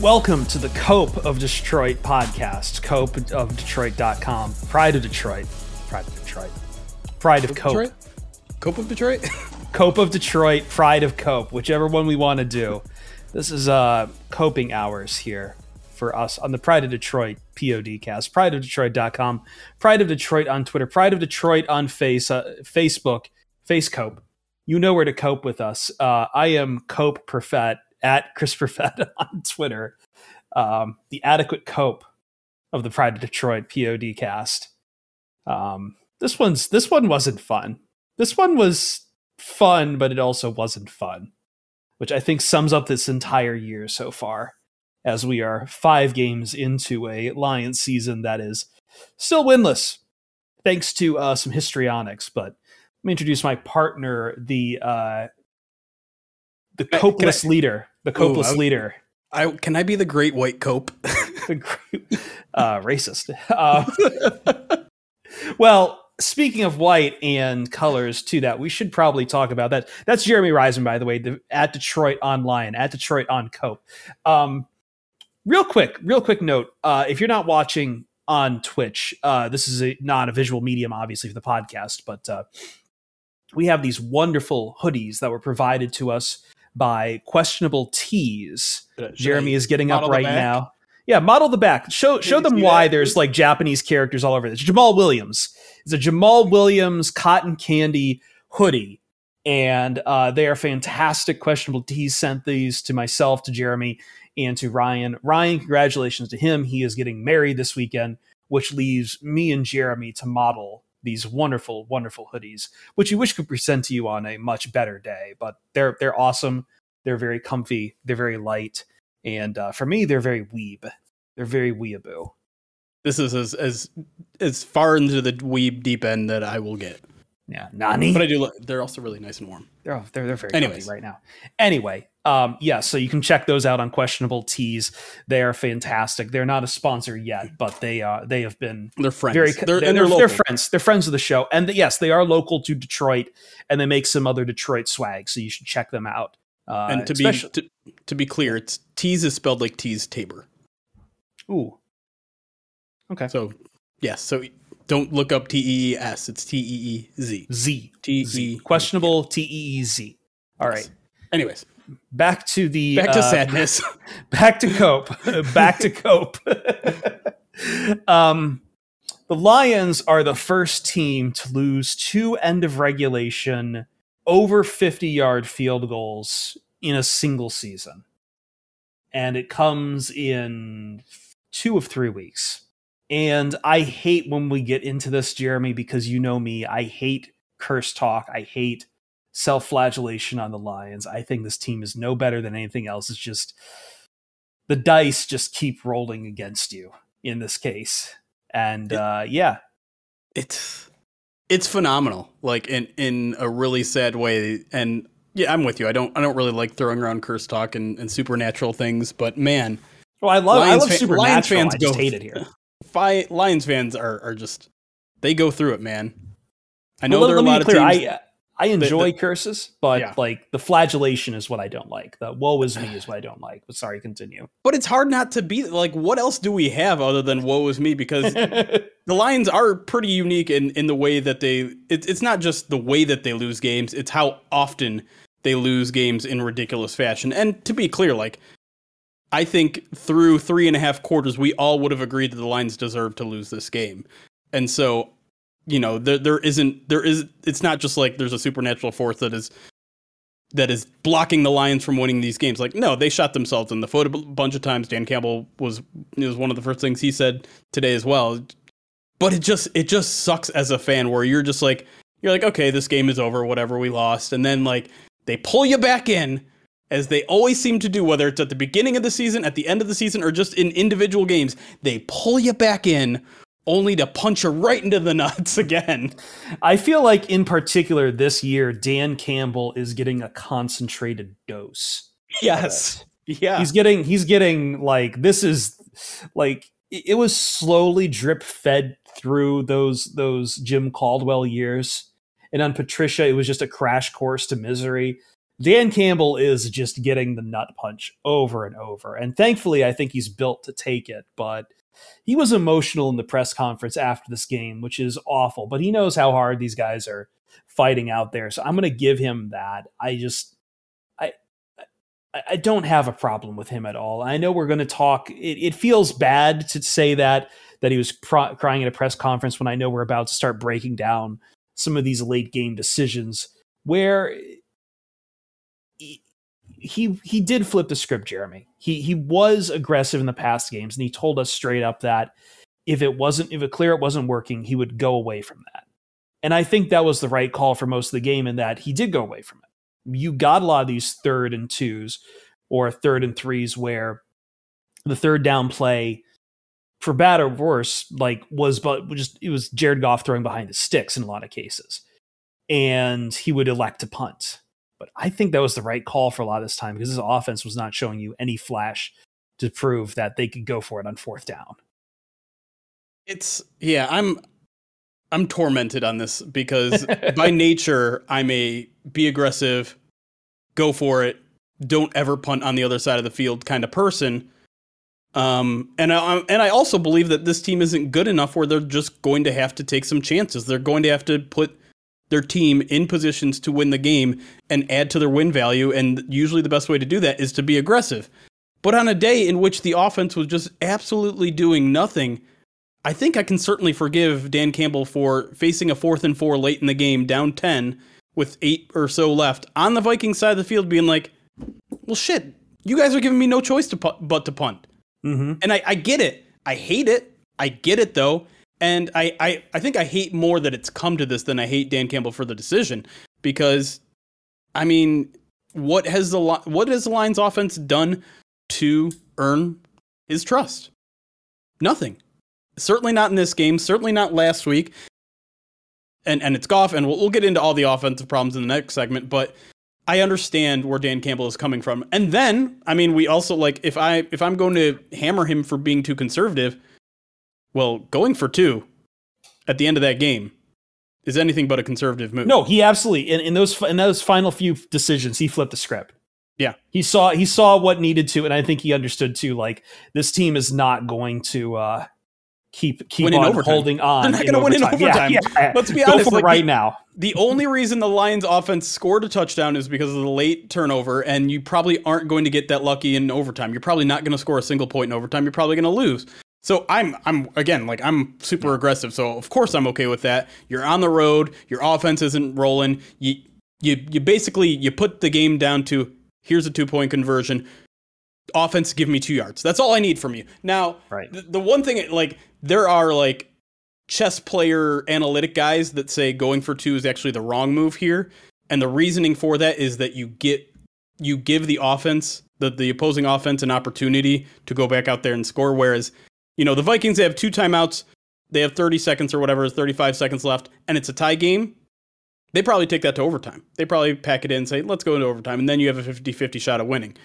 Welcome to the Cope of Detroit podcast, copeofdetroit.com. Pride of Detroit. Pride of Detroit. Pride of Cope. Detroit? Cope of Detroit? Cope of Detroit, Pride of Cope, whichever one we want to do. This is uh coping hours here for us on the Pride of Detroit PODcast. Prideofdetroit.com. Pride of Detroit on Twitter. Pride of Detroit on face uh, Facebook. Face Cope. You know where to cope with us. Uh, I am Cope Perfett at Chris Perfett on Twitter. Um, the adequate cope of the Pride of Detroit PODcast. Um, this one's this one wasn't fun. This one was fun, but it also wasn't fun, which I think sums up this entire year so far. As we are five games into a Lions season that is still winless, thanks to uh, some histrionics. But let me introduce my partner, the uh, the copeless I- leader, the copeless I- leader, I can I be the great white cope? the gr- uh, racist. Uh, well, speaking of white and colors, to that we should probably talk about that. That's Jeremy Reisman, by the way, the, at Detroit Online, at Detroit on Cope. Um, real quick, real quick note: uh, if you're not watching on Twitch, uh, this is a, not a visual medium, obviously, for the podcast, but uh, we have these wonderful hoodies that were provided to us by Questionable Teez. Jeremy is getting up right now. Yeah, model the back. Show show them why that? there's like Japanese characters all over this. Jamal Williams. It's a Jamal Williams cotton candy hoodie. And uh, they are fantastic. Questionable Teez sent these to myself, to Jeremy, and to Ryan. Ryan, congratulations to him. He is getting married this weekend, which leaves me and Jeremy to model these wonderful, wonderful hoodies, which you wish could present to you on a much better day. But they're they're awesome. They're very comfy. They're very light, and uh, for me, they're very weeb. They're very weeaboo. This is as as as far into the weeb deep end that I will get. Yeah, Nani. But I do. Look, they're also really nice and warm. They're they're, they're very Anyways. comfy right now. Anyway, um, yeah, so you can check those out on Questionable Teez. They are fantastic. They're not a sponsor yet, but they uh they have been They're friends. very they're, they're, and they're, they're, friends. They're friends of the show, and yes, they are local to Detroit, and they make some other Detroit swag. So you should check them out. Uh, and to be to, to be clear, it's tease is spelled like Tees Tabor. ooh, okay, So yes, so don't look up T E E S. It's T E E Z. Z T Z E questionable T E E Z. All right, Anyways, back to the back to uh, sadness. back to cope. Back to cope. Um the lions are the first team to lose two end of regulation over 50 yard field goals in a single season. And it comes in two of three weeks. And i hate when we get into this jeremy because you know me. I hate curse talk. I hate self-flagellation on the lions i think this team is no better than anything else it's just the dice just keep rolling against you in this case. And uh, yeah, it's it's phenomenal like in in a really sad way and yeah i'm with you i don't i don't really like throwing around curse talk and, and supernatural things but man well, I love I Lions love fan- Supernatural. Lions fans I just go- hate it here. fi- lions fans are are just they go through it man i know Well, there are a lot of clear. teams I I enjoy the- curses, but Yeah. like the flagellation is what I don't like. The woe is me is what I don't like. But sorry, continue. but it's hard not to be like what else do we have other than woe is me because the lions are pretty unique in in the way that they it, it's not just the way that they lose games it's how often they lose games in ridiculous fashion and to be clear like I think through three and a half quarters, we all would have agreed that the Lions deserve to lose this game. And so, you know, there there isn't there is it's not just like there's a supernatural force that is that is blocking the Lions from winning these games. Like, no, they shot themselves in the foot a bunch of times. Dan Campbell was it was one of the first things he said today as well. But it just it just sucks as a fan where you're just like you're like, okay, this game is over, whatever, we lost, and then like they pull you back in as they always seem to do, whether it's at the beginning of the season, at the end of the season, or just in individual games, they pull you back in only to punch her right into the nuts again. I feel like, in particular, this year, Dan Campbell is getting a concentrated dose. Yes. Yeah. He's getting, he's getting like, this is like, it was slowly drip fed through those, those Jim Caldwell years. And on Patricia, it was just a crash course to misery. Dan Campbell is just getting the nut punch over and over. And thankfully, I think he's built to take it. But he was emotional in the press conference after this game, which is awful. But he knows how hard these guys are fighting out there. So I'm going to give him that. I just, I, I don't have a problem with him at all. I know we're going to talk. It, it, feels bad to say that that he was crying at a press conference when I know we're about to start breaking down some of these late game decisions where he he did flip the script, Jeremy. He he was aggressive in the past games, and he told us straight up that if it wasn't if it clear it wasn't working, he would go away from that. And I think that was the right call for most of the game, in that he did go away from it. You got a lot of these third and twos or third and threes where the third down play, for bad or worse, like was but just it was Jared Goff throwing behind the sticks in a lot of cases, and he would elect to punt but I think that was the right call for a lot of this time because this offense was not showing you any flash to prove that they could go for it on fourth down. It's yeah, I'm I'm tormented on this because by nature I'm a be aggressive, go for it, don't ever punt on the other side of the field kind of person. Um, and I and I also believe that this team isn't good enough where they're just going to have to take some chances. They're going to have to put their team in positions to win the game and add to their win value. And usually the best way to do that is to be aggressive. But on a day in which the offense was just absolutely doing nothing, I think I can certainly forgive Dan Campbell for facing a fourth and four late in the game, down 10 with eight or so left on the Viking side of the field, being like, well, shit, you guys are giving me no choice to pu- but to punt. Mm-hmm. And I, I get it. I hate it. I get it though. And I, I, I think I hate more that it's come to this than I hate Dan Campbell for the decision because, I mean, what has the what has the Lions offense done to earn his trust? Nothing. Certainly not in this game. Certainly not last week. And and it's Goff, and we'll, we'll get into all the offensive problems in the next segment. But I understand where Dan Campbell is coming from. And then, I mean, we also like if I if I'm going to hammer him for being too conservative well, going for two at the end of that game is anything but a conservative move. No, he absolutely in, in those in those final few decisions, he flipped the script. Yeah, he saw he saw what needed to, and I think he understood too. Like this team is not going to uh, keep keep on overtime. holding on. They're not going to win in overtime. Yeah, yeah. Let's be Go honest. like right the, now, the only reason the Lions' offense scored a touchdown is because of the late turnover, and you probably aren't going to get that lucky in overtime. You're probably not going to score a single point in overtime. You're probably going to lose. So I'm I'm again like I'm super aggressive. So of course I'm okay with that. You're on the road. Your offense isn't rolling. You you you basically you put the game down to here's a two point conversion. Offense, give me two yards. That's all I need from you. Now, right. the, the one thing like there are like chess player analytic guys that say going for two is actually the wrong move here, and the reasoning for that is that you get you give the offense the the opposing offense an opportunity to go back out there and score, whereas you know, the Vikings they have two timeouts. They have 30 seconds or whatever, 35 seconds left, and it's a tie game. They probably take that to overtime. They probably pack it in and say, let's go into overtime. And then you have a 50 50 shot of winning.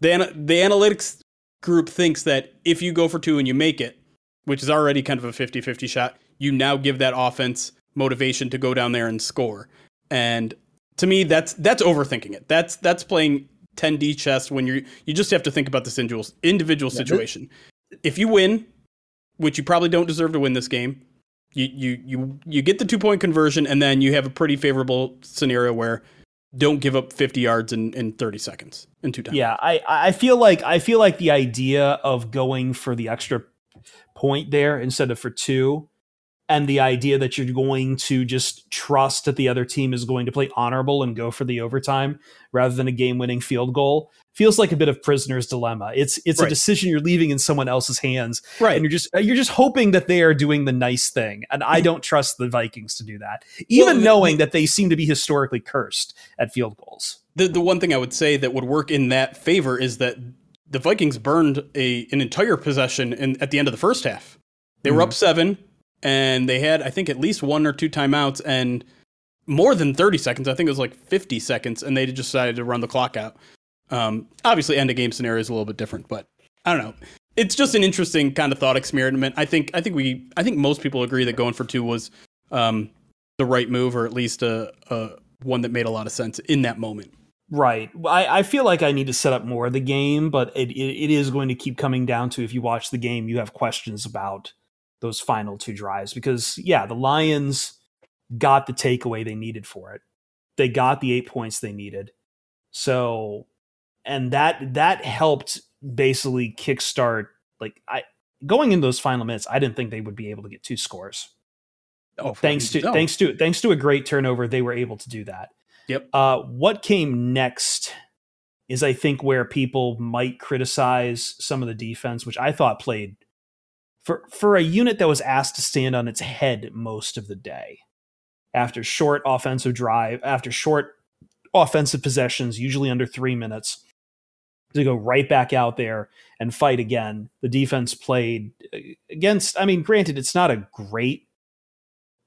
The, the analytics group thinks that if you go for two and you make it, which is already kind of a 50 50 shot, you now give that offense motivation to go down there and score. And to me, that's that's overthinking it. That's that's playing 10D chess when you you just have to think about this individual individual situation if you win, which you probably don't deserve to win this game, you you you you get the two point conversion, and then you have a pretty favorable scenario where don't give up 50 yards in, in 30 seconds in two times. Yeah, I I feel like I feel like the idea of going for the extra point there instead of for two and the idea that you're going to just trust that the other team is going to play honorable and go for the overtime rather than a game-winning field goal feels like a bit of prisoner's dilemma. It's it's Right. a decision you're leaving in someone else's hands Right. and you're just you're just hoping that they are doing the nice thing and I don't trust the Vikings to do that even Well, knowing that they seem to be historically cursed at field goals. the the one thing I would say that would work in that favor is that the Vikings burned a an entire possession in, at the end of the first half. They were Mhm. up seven, and they had I think at least one or two timeouts and more than thirty seconds. I think it was like fifty seconds, and they just decided to run the clock out. Um, obviously, end of game scenario is a little bit different, but I don't know. It's just an interesting kind of thought experiment. I think I think we I think most people agree that going for two was um, the right move, or at least a, a one that made a lot of sense in that moment. Right. I, I feel like I need to set up more of the game, but it, it, it is going to keep coming down to if you watch the game, you have questions about those final two drives. Because, yeah, the Lions got the takeaway they needed for it. They got the eight points they needed. So, and that that helped basically kickstart like I going into those final minutes, I didn't think they would be able to get two scores Oh, thanks to thanks to thanks to a great turnover, they were able to do that. Yep. Uh, what came next is, I think, where people might criticize some of the defense, which I thought played for for a unit that was asked to stand on its head most of the day after short offensive drive, after short offensive possessions, usually under three minutes. To go right back out there and fight again. The defense played against, I mean, granted, it's not a great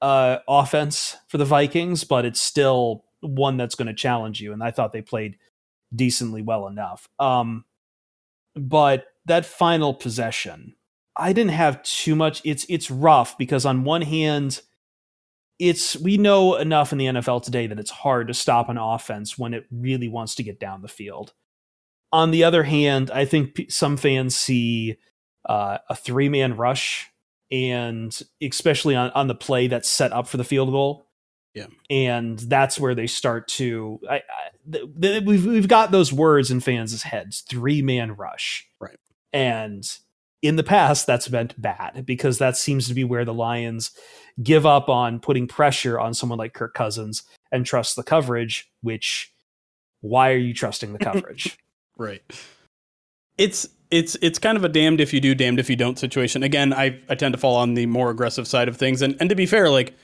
uh, offense for the Vikings, but it's still one that's going to challenge you. And I thought they played decently well enough. Um, but that final possession, I didn't have too much. It's it's rough because on one hand, it's we know enough in the NFL today that it's hard to stop an offense when it really wants to get down the field. On the other hand, I think p- some fans see uh, a three man rush and especially on, on the play that's set up for the field goal. Yeah. And that's where they start to. I, I, th- th- we've we've got those words in fans' heads: three man rush. Right. And in the past, that's meant bad because that seems to be where the Lions give up on putting pressure on someone like Kirk Cousins and trust the coverage. Which, why are you trusting the coverage? Right. It's it's it's kind of a damned if you do, damned if you don't situation. Again, I, I tend to fall on the more aggressive side of things. And and to be fair, like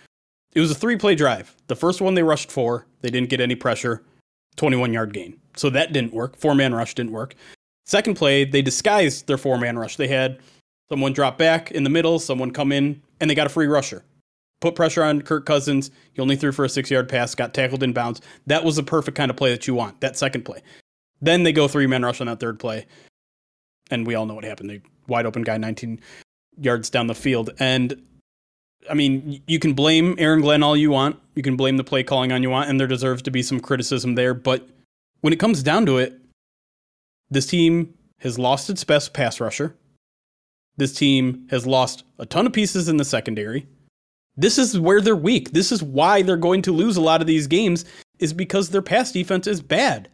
it was a three play drive. The first one they rushed for, they didn't get any pressure, 21 yard gain. So that didn't work. Four man rush didn't work. Second play, they disguised their four man rush. They had someone drop back in the middle, someone come in, and they got a free rusher. Put pressure on Kirk Cousins. He only threw for a six yard pass, got tackled in bounds. That was the perfect kind of play that you want, that second play. Then they go three man rush on that third play. And we all know what happened. They wide open guy 19 yards down the field. And I mean, you can blame Aaron Glenn all you want. You can blame the play calling on you want, and there deserves to be some criticism there. But when it comes down to it, this team has lost its best pass rusher. This team has lost a ton of pieces in the secondary. This is where they're weak. This is why they're going to lose a lot of these games is because their pass defense is bad.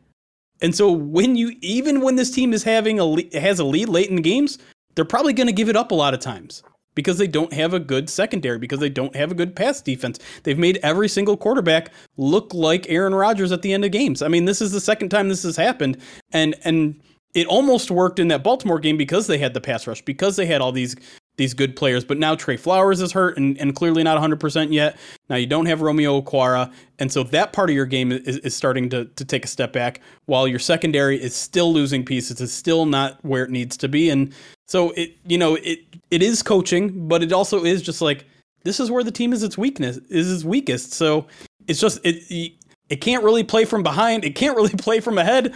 And so when you even when this team is having a has a lead late in games, they're probably going to give it up a lot of times because they don't have a good secondary because they don't have a good pass defense. They've made every single quarterback look like Aaron Rodgers at the end of games. I mean, this is the second time this has happened and and it almost worked in that Baltimore game because they had the pass rush, because they had all these these good players. But now Trey Flowers is hurt and, and clearly not 100% yet. Now you don't have Romeo Okwara. And so that part of your game is, is starting to, to take a step back while your secondary is still losing pieces, is still not where it needs to be. And so it, you know, it, it is coaching, but it also is just like, this is where the team is its weakness, is its weakest. So it's just, it, it can't really play from behind. It can't really play from ahead.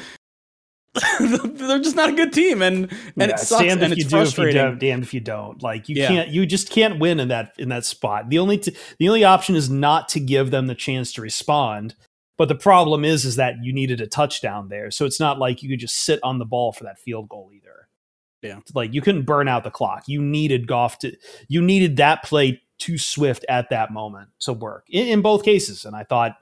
They're just not a good team, and and Yeah, it sucks, damned and if it's you do, if you frustrating. don't, damned if you don't. Like you Yeah. can't, you just can't win in that in that spot. The only t- the only option is not to give them the chance to respond. But the problem is, is that you needed a touchdown there, so it's not like you could just sit on the ball for that field goal either. Yeah. like you couldn't burn out the clock. You needed Goff to, you needed that play to Swift at that moment to work in, in both cases. And I thought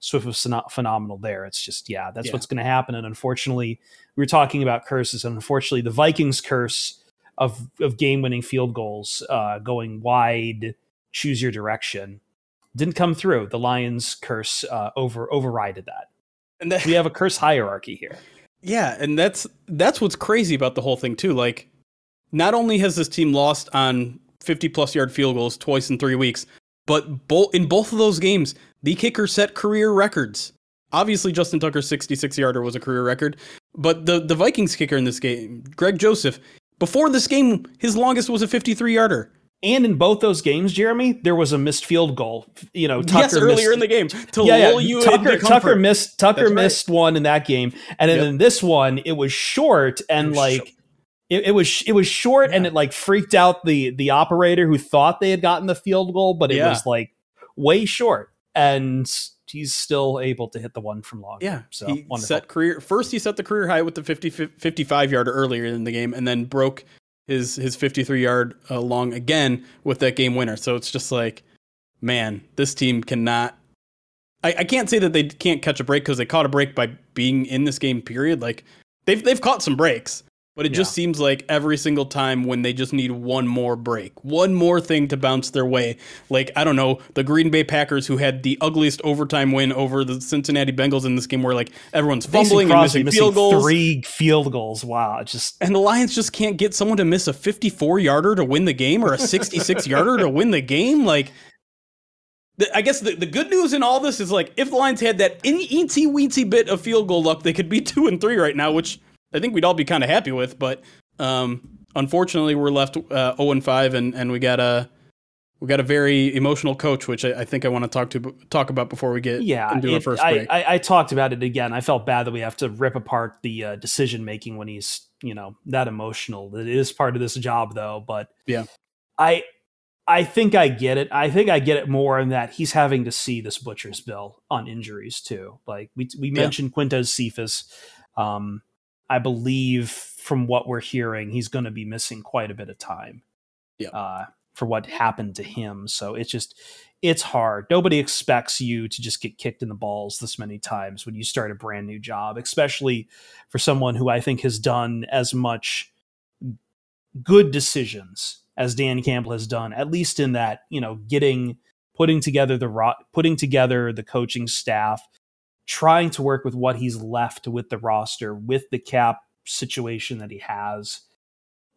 Swift was phenomenal there. It's just yeah, that's Yeah. what's going to happen. And unfortunately, we were talking about curses, and unfortunately, the Vikings curse of of game winning field goals uh, going wide, choose your direction, didn't come through. The Lions curse uh, over overrided that. And that, We have a curse hierarchy here. Yeah, and that's that's what's crazy about the whole thing too. Like, not only has this team lost on 50 plus yard field goals twice in three weeks, but both in both of those games, the kicker set career records. Obviously, Justin Tucker's 66 yarder was a career record, but the the Vikings kicker in this game, Greg Joseph, before this game, his longest was a 53 yarder. And in both those games, Jeremy, there was a missed field goal. You know, Tucker yes, earlier missed, in the game to yeah, yeah. you Tucker, Tucker missed Tucker That's right. missed one in that game, and then Yep. in this one, it was short and was like short. it, it was it was short and it like freaked out the the operator who thought they had gotten the field goal, but it Yeah. was like way short, and he's still able to hit the one from long. Yeah, so he wonderful. set career first. He set the career high with the 50, 55 yarder earlier in the game, and then broke his his 53 yard uh, long again with that game winner. So it's just like, man, this team cannot. I, I can't say that they can't catch a break because they caught a break by being in this game. Period. Like they've they've caught some breaks, but it just seems like every single time when they just need one more break, one more thing to bounce their way. Like I don't know, the Green Bay Packers who had the ugliest overtime win over the Cincinnati Bengals in this game, where like everyone's fumbling and Crosby missing field goals. three field goals. Wow, just And the Lions just can't get someone to miss a 54 yarder to win the game or a 66 yarder to win the game. Like, I guess the, the good news in all this is like if the Lions had that eensy weensy bit of field goal luck, they could be two and three right now, which I think we'd all be kind of happy with. But um, unfortunately, we're left uh, 0 and five, and and we got a we got a very emotional coach, which I, I think I want to talk to talk about before we get yeah. into our it- first I, break. I, I talked about it again. I felt bad that we have to rip apart the uh, decision making when he's you know that emotional. It is part of this job though, but Yeah. I I think I get it. I think I get it more in that he's having to see this butcher's bill on injuries too. Like we we Yeah. mentioned Quintez Cephus. Um, I believe from what we're hearing, he's going to be missing quite a bit of time. Yeah. Uh, for what happened to him. So it's just it's hard. Nobody expects you to just get kicked in the balls this many times when you start a brand new job, especially for someone who I think has done as much good decisions as Dan Campbell has done, at least in that, you know, getting putting together the putting together the coaching staff, trying to work with what he's left with the roster, with the cap situation that he has.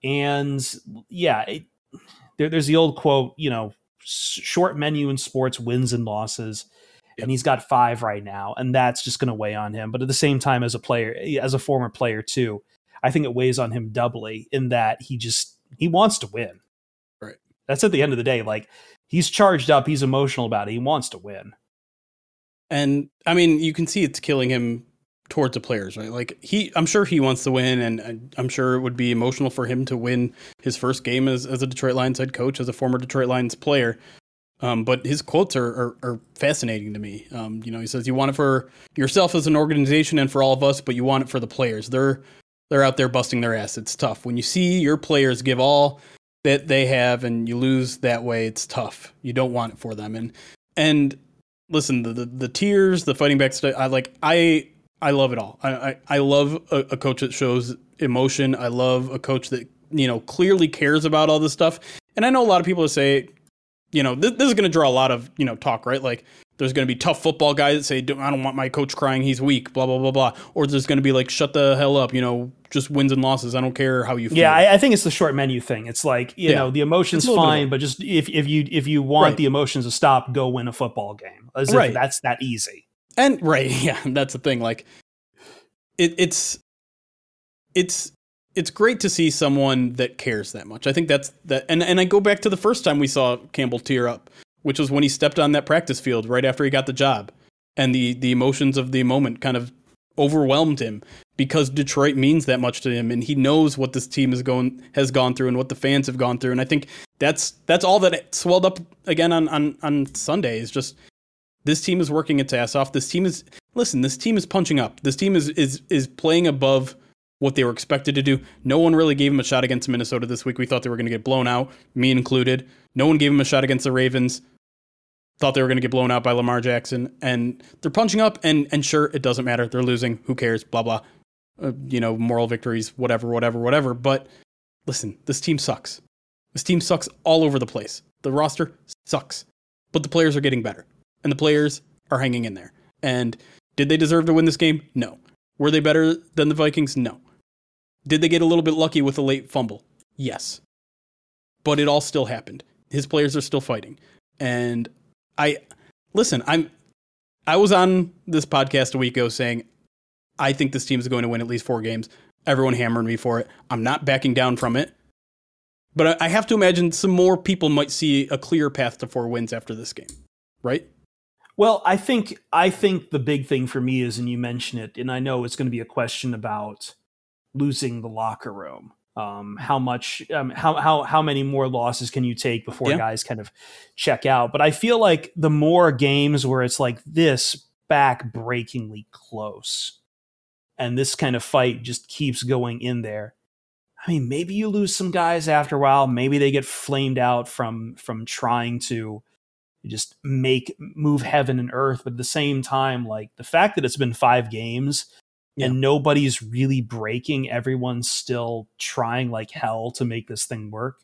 And yeah, it, there, there's the old quote, you know, short menu in sports wins and losses. Yep. And he's got five right now, and that's just going to weigh on him. But at the same time, as a player, as a former player too, I think it weighs on him doubly in that he just he wants to win. Right. That's at the end of the day. Like he's charged up, he's emotional about it. He wants to win. And I mean, you can see it's killing him towards the players, right? Like he, I'm sure he wants to win, and- I'm sure it would be emotional for him to win his first game as, as a Detroit Lions head coach, as a former Detroit Lions player. Um, but his quotes are, are, are fascinating to me. Um, you know, he says you want it for yourself as an organization and for all of us, but you want it for the players. They're they're out there busting their ass. It's tough when you see your players give all that they have and you lose that way. It's tough. You don't want it for them. And and listen, the the, the tears, the fighting back. st- I like. I I love it all. I I, I love a, a coach that shows emotion. I love a coach that you know clearly cares about all this stuff. And I know a lot of people say, you know, this, this is going to draw a lot of you know talk, right? Like there's going to be tough football guys that say, I don't want my coach crying. He's weak. Blah blah blah blah. Or there's going to be like, shut the hell up. You know, just wins and losses. I don't care how you feel. Yeah, I, I think it's the short menu thing. It's like you Yeah. know the emotions It's a little bit of fine, but just if if you if you want Right. the emotions to stop, go win a football game. As if Right. that's that easy. And right, yeah, that's the thing. Like, it, it's it's it's great to see someone that cares that much. I think that's that. And and I go back to the first time we saw Campbell tear up, which was when he stepped on that practice field right after he got the job, and the the emotions of the moment kind of overwhelmed him because Detroit means that much to him, and he knows what this team is going has gone through and what the fans have gone through. And I think that's that's all that swelled up again on on on Sunday is just this team is working its ass off. This team is listen. This team is punching up. This team is is is playing above what they were expected to do. No one really gave him a shot against Minnesota this week. We thought they were going to get blown out, me included. No one gave him a shot against the Ravens. Thought they were going to get blown out by Lamar Jackson, and they're punching up. And and sure, it doesn't matter. They're losing. Who cares? Blah blah. Uh, you know, moral victories, whatever, whatever, whatever. But listen, this team sucks. This team sucks all over the place. The roster sucks, but the players are getting better, and the players are hanging in there. And did they deserve to win this game? No. Were they better than the Vikings? No. Did they get a little bit lucky with a late fumble? Yes. But it all still happened. His players are still fighting. And I listen, I'm I was on this podcast a week ago saying I think this team is going to win at least 4 games. Everyone hammered me for it. I'm not backing down from it. But I have to imagine some more people might see a clear path to four wins after this game, right? Well, I think I think the big thing for me is, and you mention it, and I know it's going to be a question about losing the locker room. Um, how much, um, how how how many more losses can you take before yeah. guys kind of check out? But I feel like the more games where it's like this back-breakingly close, and this kind of fight just keeps going in there. I mean, maybe you lose some guys after a while. Maybe they get flamed out from from trying to just make move heaven and earth. But at the same time, like the fact that it's been five games yeah. and nobody's really breaking, everyone's still trying like hell to make this thing work.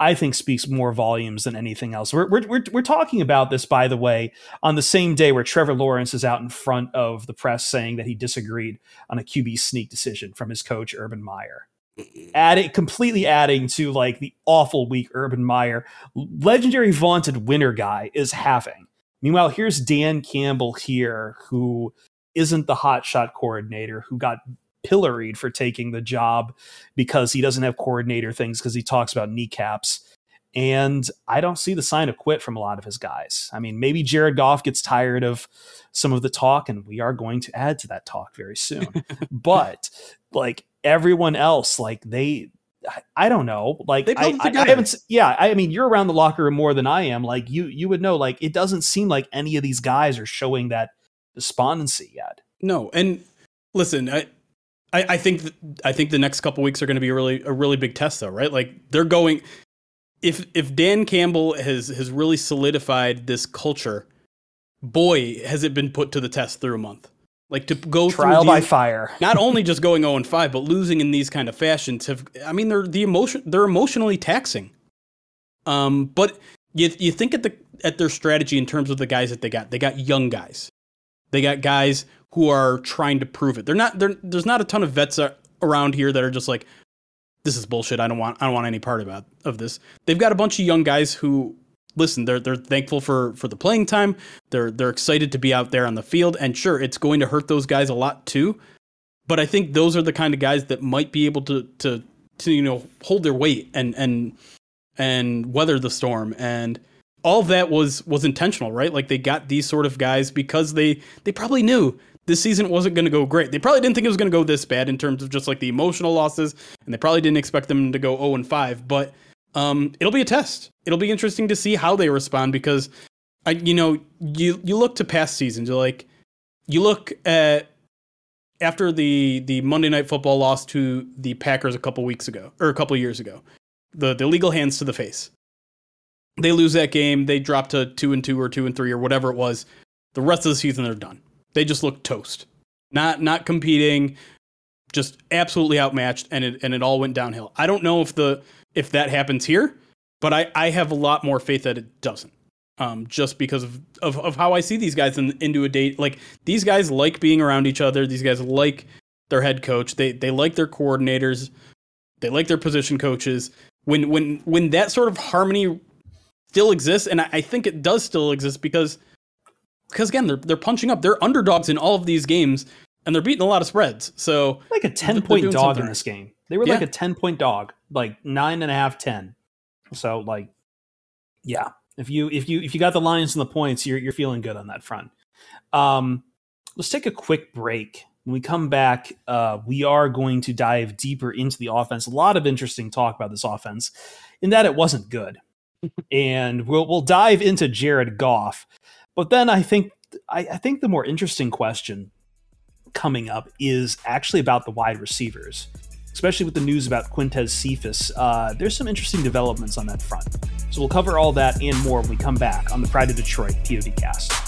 I think speaks more volumes than anything else. We're, we're, we're, we're talking about this, by the way, on the same day where Trevor Lawrence is out in front of the press saying that he disagreed on a QB sneak decision from his coach, Urban Meyer adding completely adding to like the awful week Urban Meyer, legendary vaunted winner guy, is having. Meanwhile, here's Dan Campbell here, who isn't the hotshot coordinator, who got pilloried for taking the job because he doesn't have coordinator things because he talks about kneecaps. And I don't see the sign of quit from a lot of his guys. I mean, maybe Jared Goff gets tired of some of the talk, and we are going to add to that talk very soon. but like everyone else, like they, I don't know. Like I, I, I, haven't. Yeah, I mean, you're around the locker room more than I am. Like you, you would know. Like it doesn't seem like any of these guys are showing that despondency yet. No, and listen, I, I, I think th- I think the next couple weeks are going to be a really a really big test, though, right? Like they're going. If if Dan Campbell has has really solidified this culture, boy, has it been put to the test through a month. Like to go trial by fire. not only just going 0 and 5, but losing in these kind of fashions have I mean they're the emotion they're emotionally taxing. Um, but you you think at the at their strategy in terms of the guys that they got. They got young guys. They got guys who are trying to prove it. They're not they're, there's not a ton of vets around here that are just like this is bullshit. I don't want I don't want any part about of this. They've got a bunch of young guys who listen, they're they're thankful for for the playing time. They're they're excited to be out there on the field, and sure, it's going to hurt those guys a lot too. But I think those are the kind of guys that might be able to to to you know hold their weight and and and weather the storm and all that was was intentional right like they got these sort of guys because they they probably knew this season wasn't going to go great they probably didn't think it was going to go this bad in terms of just like the emotional losses and they probably didn't expect them to go 0 and 5 but um, it'll be a test. It'll be interesting to see how they respond because, I, you know, you you look to past seasons. You're like, you look at after the the Monday Night Football loss to the Packers a couple weeks ago or a couple years ago, the the legal hands to the face. They lose that game. They drop to two and two or two and three or whatever it was. The rest of the season they're done. They just look toast. Not not competing, just absolutely outmatched, and it and it all went downhill. I don't know if the if that happens here, but I, I have a lot more faith that it doesn't. Um, just because of, of, of how I see these guys in, into a date. Like these guys like being around each other. These guys like their head coach. They they like their coordinators. They like their position coaches. When when when that sort of harmony still exists, and I, I think it does still exist because because again they're they're punching up. They're underdogs in all of these games, and they're beating a lot of spreads. So like a ten point dog in this game. They were yeah. like a ten point dog like nine and a half, ten. So like, yeah, if you if you if you got the Lions and the points, you're you're feeling good on that front. Um, let's take a quick break. When we come back, uh, we are going to dive deeper into the offense. A lot of interesting talk about this offense, in that it wasn't good, and we'll we'll dive into Jared Goff. But then I think I, I think the more interesting question coming up is actually about the wide receivers especially with the news about Quintez Cephus. Uh, there's some interesting developments on that front. So we'll cover all that and more when we come back on the Pride of Detroit PODcast.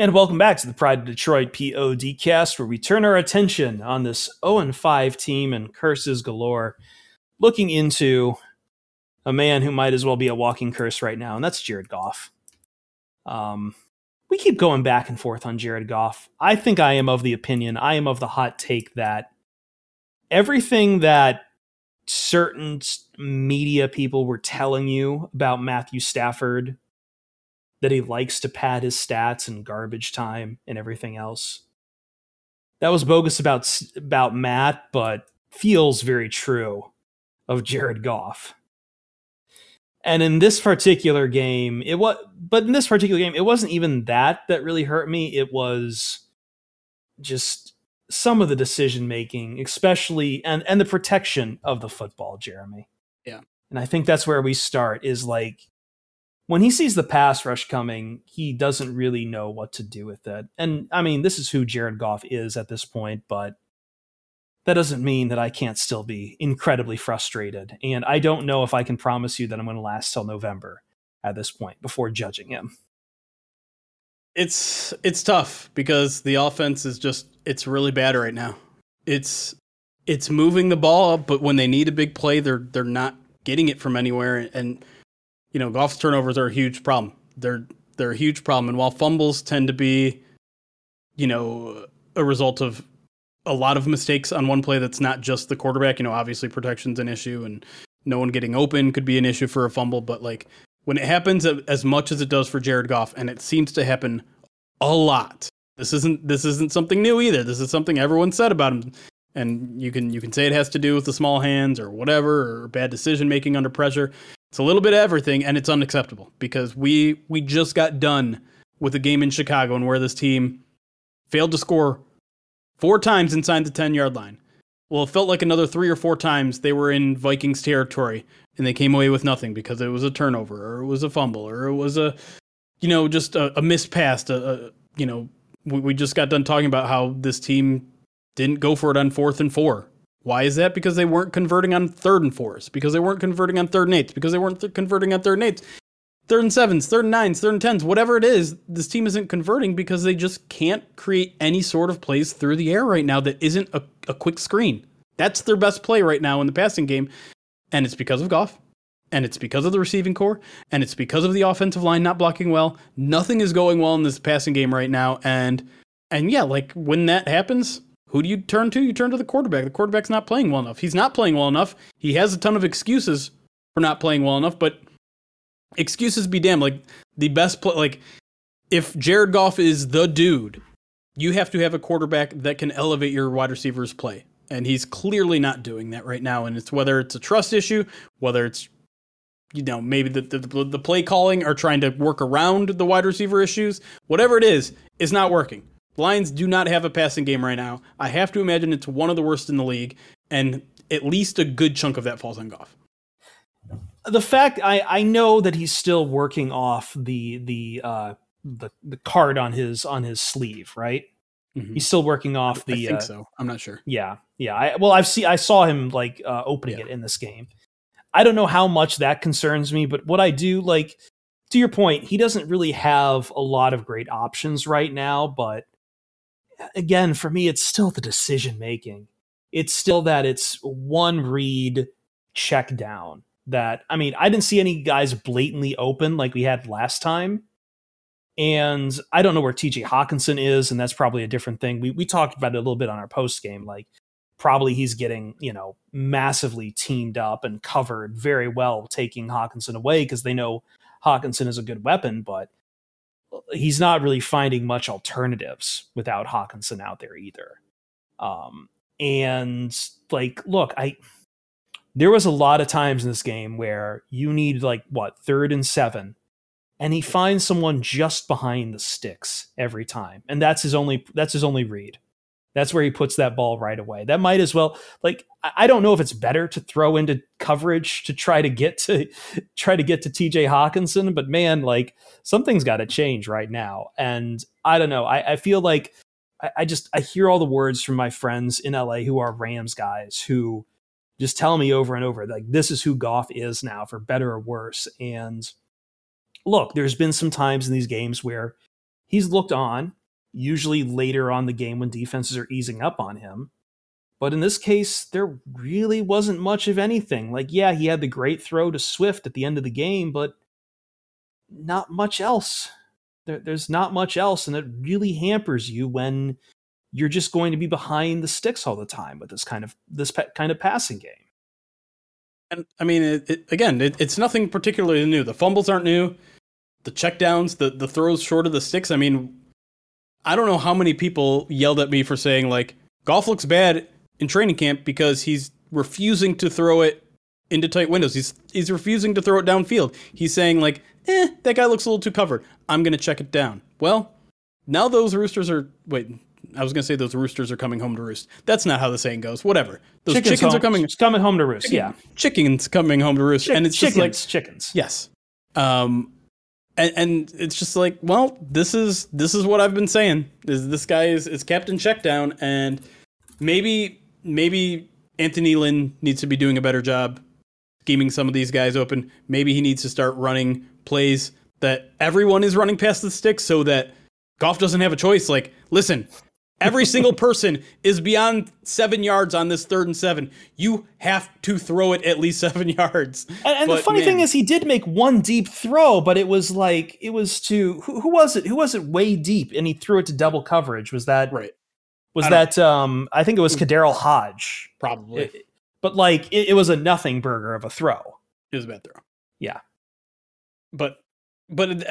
And welcome back to the Pride of Detroit PODcast, where we turn our attention on this 0 5 team and curses galore, looking into a man who might as well be a walking curse right now, and that's Jared Goff. Um, we keep going back and forth on Jared Goff. I think I am of the opinion, I am of the hot take that everything that certain media people were telling you about Matthew Stafford, that he likes to pad his stats and garbage time and everything else, that was bogus about about Matt, but feels very true of Jared Goff. And in this particular game, it was, but in this particular game, it wasn't even that that really hurt me. It was just some of the decision making, especially and and the protection of the football, Jeremy. Yeah. And I think that's where we start is like when he sees the pass rush coming, he doesn't really know what to do with it. And I mean, this is who Jared Goff is at this point, but that doesn't mean that I can't still be incredibly frustrated. And I don't know if I can promise you that I'm going to last till November at this point before judging him. It's it's tough because the offense is just it's really bad right now. It's it's moving the ball but when they need a big play, they're they're not getting it from anywhere. And you know, Goff's turnovers are a huge problem. They're they're a huge problem. And while fumbles tend to be, you know, a result of a lot of mistakes on one play that's not just the quarterback. You know, obviously protection's an issue and no one getting open could be an issue for a fumble, but like when it happens as much as it does for Jared Goff, and it seems to happen a lot. This isn't this isn't something new either. This is something everyone said about him. And you can you can say it has to do with the small hands or whatever or bad decision making under pressure. It's a little bit of everything and it's unacceptable because we we just got done with a game in Chicago and where this team failed to score four times inside the 10 yard line. Well, it felt like another three or four times they were in Vikings territory and they came away with nothing because it was a turnover or it was a fumble or it was a, you know, just a, a missed pass. A, a, uh, you know, we, we just got done talking about how this team didn't go for it on fourth and four. Why is that? Because they weren't converting on third and fours, because they weren't converting on third and eights, because they weren't th- converting on third and eights third and sevens, third and nines, third and tens, whatever it is, this team isn't converting because they just can't create any sort of plays through the air right now that isn't a, a quick screen. That's their best play right now in the passing game. And it's because of Goff. And it's because of the receiving corps. And it's because of the offensive line not blocking well. Nothing is going well in this passing game right now. And and yeah, like when that happens, who do you turn to? You turn to the quarterback. The quarterback's not playing well enough. He's not playing well enough. He has a ton of excuses for not playing well enough, but excuses be damned. Like the best play, like if Jared Goff is the dude, you have to have a quarterback that can elevate your wide receivers' play. And he's clearly not doing that right now. And it's whether it's a trust issue, whether it's you know maybe the, the the play calling or trying to work around the wide receiver issues, whatever it is, is not working. Lions do not have a passing game right now. I have to imagine it's one of the worst in the league, and at least a good chunk of that falls on Goff. The fact I I know that he's still working off the the uh the the card on his on his sleeve, right? Mm-hmm. He's still working off the. I think uh, so. I'm not sure. Yeah, yeah. I, well, I've seen I saw him like uh, opening yeah. it in this game. I don't know how much that concerns me, but what I do like to your point, he doesn't really have a lot of great options right now, but again, for me, it's still the decision making. It's still that it's one read check down. That I mean, I didn't see any guys blatantly open like we had last time. And I don't know where TJ Hockenson is, and that's probably a different thing. We we talked about it a little bit on our post game. Like probably he's getting, you know, massively teamed up and covered very well, taking Hockenson away because they know Hockenson is a good weapon, but he's not really finding much alternatives without Hockenson out there either. Um, and like, look, I there was a lot of times in this game where you need like what third and seven, and he finds someone just behind the sticks every time, and that's his only that's his only read. That's where he puts that ball right away. That might as well like I don't know if it's better to throw into coverage to try to get to try to get to TJ Hockenson, but man, like something's got to change right now. And I don't know. I, I feel like I, I just I hear all the words from my friends in LA who are Rams guys who just tell me over and over like this is who Goff is now for better or worse. And look, there's been some times in these games where he's looked on usually later on the game when defenses are easing up on him. But in this case, there really wasn't much of anything. Like, yeah, he had the great throw to Swift at the end of the game, but not much else. There, there's not much else, and it really hampers you when you're just going to be behind the sticks all the time with this kind of this kind of passing game. And I mean, it, it, again, it, it's nothing particularly new. The fumbles aren't new. The checkdowns, the the throws short of the sticks. I mean, I don't know how many people yelled at me for saying like Goff looks bad in training camp because he's refusing to throw it into tight windows. He's he's refusing to throw it downfield. He's saying like, "Eh, that guy looks a little too covered. I'm going to check it down." Well, now those roosters are wait, I was going to say those roosters are coming home to roost. That's not how the saying goes. Whatever. Those chickens, chickens home, are coming coming home to roost. Chicken, yeah. Chickens coming home to roost Chick- and it's chickens, just like chickens. Yes. Um and, and it's just like, well, this is this is what I've been saying. Is this guy is, is Captain Checkdown, and maybe maybe Anthony Lynn needs to be doing a better job scheming some of these guys open. Maybe he needs to start running plays that everyone is running past the stick so that Goff doesn't have a choice. Like, listen, Every single person is beyond seven yards on this third and seven. You have to throw it at least seven yards. And, and the funny man. thing is, he did make one deep throw, but it was like it was to who, who, was it? Who was it? Way deep, and he threw it to double coverage. Was that right? Was that um? I think it was hmm. KhaDarel Hodge, probably. It, but like it, it was a nothing burger of a throw. It was a bad throw. Yeah, but but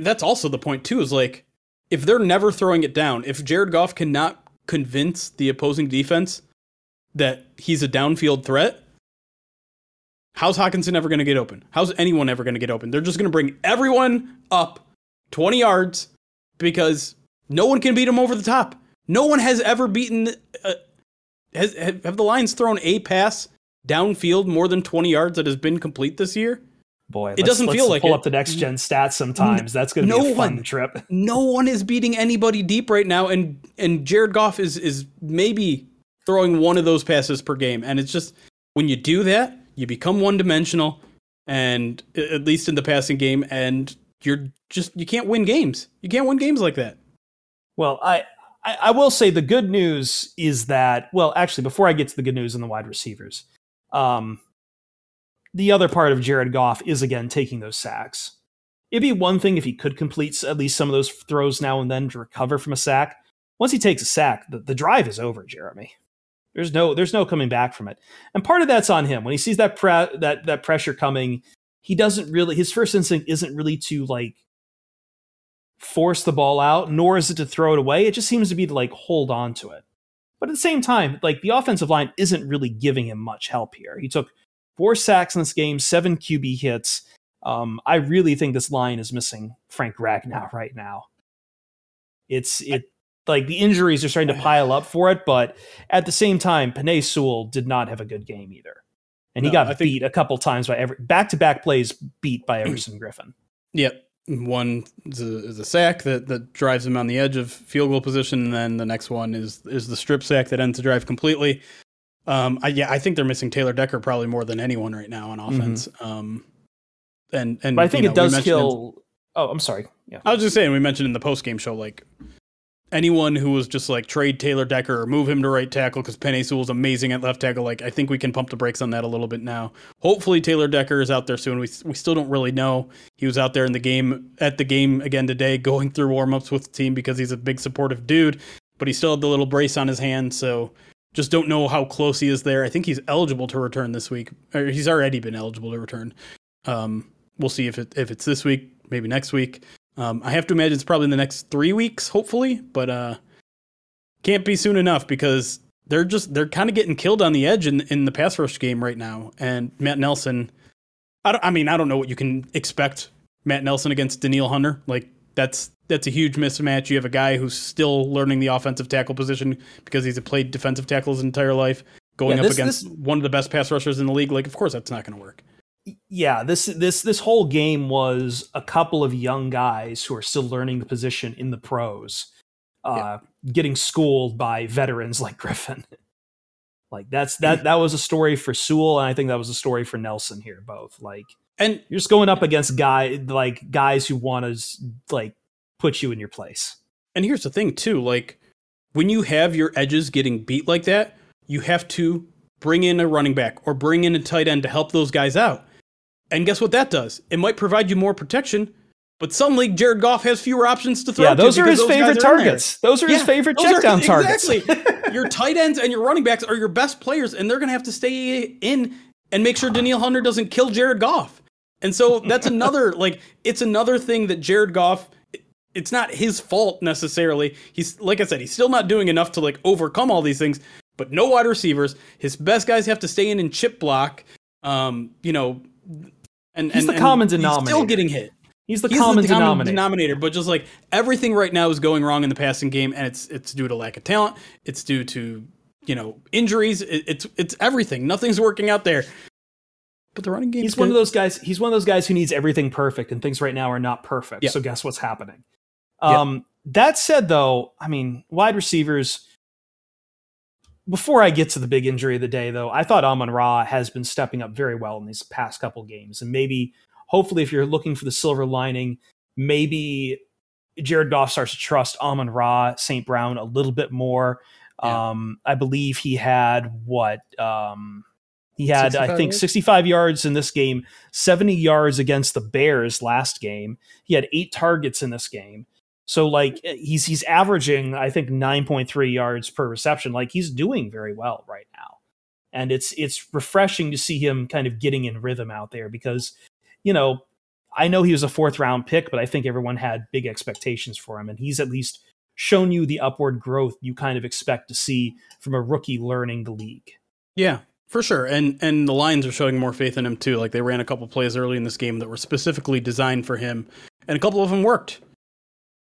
that's also the point too. Is like if they're never throwing it down, if Jared Goff cannot convince the opposing defense that he's a downfield threat, how's Hockenson ever going to get open? How's anyone ever going to get open? They're just going to bring everyone up 20 yards because no one can beat him over the top. No one has ever beaten. Uh, has have the Lions thrown a pass downfield more than 20 yards that has been complete this year? Boy, it doesn't feel like pull it. up the next gen stats sometimes. That's going to no be a fun one, trip. No one is beating anybody deep right now, and and Jared Goff is is maybe throwing one of those passes per game, and it's just when you do that, you become one dimensional, and at least in the passing game, and you're just you can't win games. You can't win games like that. Well, I. I, will say the good news is that, well, actually, before I get to the good news on the wide receivers, um, the other part of Jared Goff is again taking those sacks. It'd be one thing if he could complete at least some of those throws now and then to recover from a sack. once he takes a sack, the, the drive is over, Jeremy. There's no there's no coming back from it. And part of that's on him. When he sees that pre- that that pressure coming, he doesn't really his first instinct isn't really to like force the ball out, nor is it to throw it away. It just seems to be to like hold on to it. But at the same time, like the offensive line isn't really giving him much help here. He took four sacks in this game, seven QB hits. Um, I really think this line is missing Frank Ragnow right now. It's it like the injuries are starting to pile up for it, but at the same time, Penei Sewell did not have a good game either. And he No, got I think- beat a couple times by every back to back plays beat by Everson Griffen. Yep. One is a, is a sack that, that drives him on the edge of field goal position, and then the next one is is the strip sack that ends the drive completely. Um, I, yeah, I think they're missing Taylor Decker probably more than anyone right now on offense. Um, and and Mm-hmm. But I think you it know, we does in- kill. Oh, I'm sorry. Yeah. I was just saying, we mentioned in the post game show, like anyone who was just like trade Taylor Decker or move him to right tackle because Penei Sewell's amazing at left tackle. Like I think we can pump the brakes on that a little bit now. Hopefully Taylor Decker is out there soon. We we still don't really know. He was out there in the game at the game again today, going through warmups with the team because he's a big supportive dude. But he still had the little brace on his hand, so just don't know how close he is there. I think he's eligible to return this week, or he's already been eligible to return. Um, we'll see if it if it's this week, maybe next week. Um, I have to imagine it's probably in the next three weeks, hopefully, but uh, can't be soon enough because they're just they're kind of getting killed on the edge in in the pass rush game right now. And Matt Nelson, I I mean, I don't know what you can expect Matt Nelson against Danielle Hunter. Like that's that's a huge mismatch. You have a guy who's still learning the offensive tackle position because he's played defensive tackle his entire life, going Yeah, up against this- one of the best pass rushers in the league. Like, of course, that's not going to work. yeah this this this whole game was a couple of young guys who are still learning the position in the pros uh getting schooled by veterans like griffen like that's that that was a story for sewell and i think that was a story for nelson here both like And you're just going up against guy like guys who want to like put you in your place And here's the thing too, like when you have your edges getting beat like that, you have to bring in a running back or bring in a tight end to help those guys out. And guess what that does? It might provide you more protection, but suddenly Jared Goff has fewer options to throw. yeah to those are his guys favorite targets those are his favorite those check are- down targets Exactly. your tight ends and your running backs are your best players, and they're going to have to stay in and make sure Danielle Hunter doesn't kill Jared Goff. And so that's another like it's another thing that Jared Goff. It's not his fault necessarily. He's like I said, he's still not doing enough to like overcome all these things. But no wide receivers. His best guys have to stay in and chip block. Um, you know, and He's and- the common He's still getting hit he's the he's common the common denominator denominator. But just like everything right now is going wrong in the passing game, and it's it's due to lack of talent. It's due to you know injuries. It, it's it's everything. Nothing's working out there. But the running game. he's one of those guys he's one of those guys who needs everything perfect and things right now are not perfect Yeah. so guess what's happening Yeah. um that said though i mean wide receivers before i get to the big injury of the day though i thought amon ra has been stepping up very well in these past couple games and maybe hopefully if you're looking for the silver lining maybe jared goff starts to trust amon ra st brown a little bit more Yeah. um i believe he had what um he had, I think, yards? 65 yards in this game, 70 yards against the Bears last game. He had eight targets in this game. So, like, eh, he's he's averaging, I think, 9.3 yards per reception. Like, he's doing very well right now, and it's it's refreshing to see him kind of getting in rhythm out there because, you know, I know he was a fourth round pick, but I think everyone had big expectations for him, and he's at least shown you the upward growth you kind of expect to see from a rookie learning the league. Yeah, for sure. And and the Lions are showing more faith in him too. Like they ran a couple plays early in this game that were specifically designed for him, and a couple of them worked.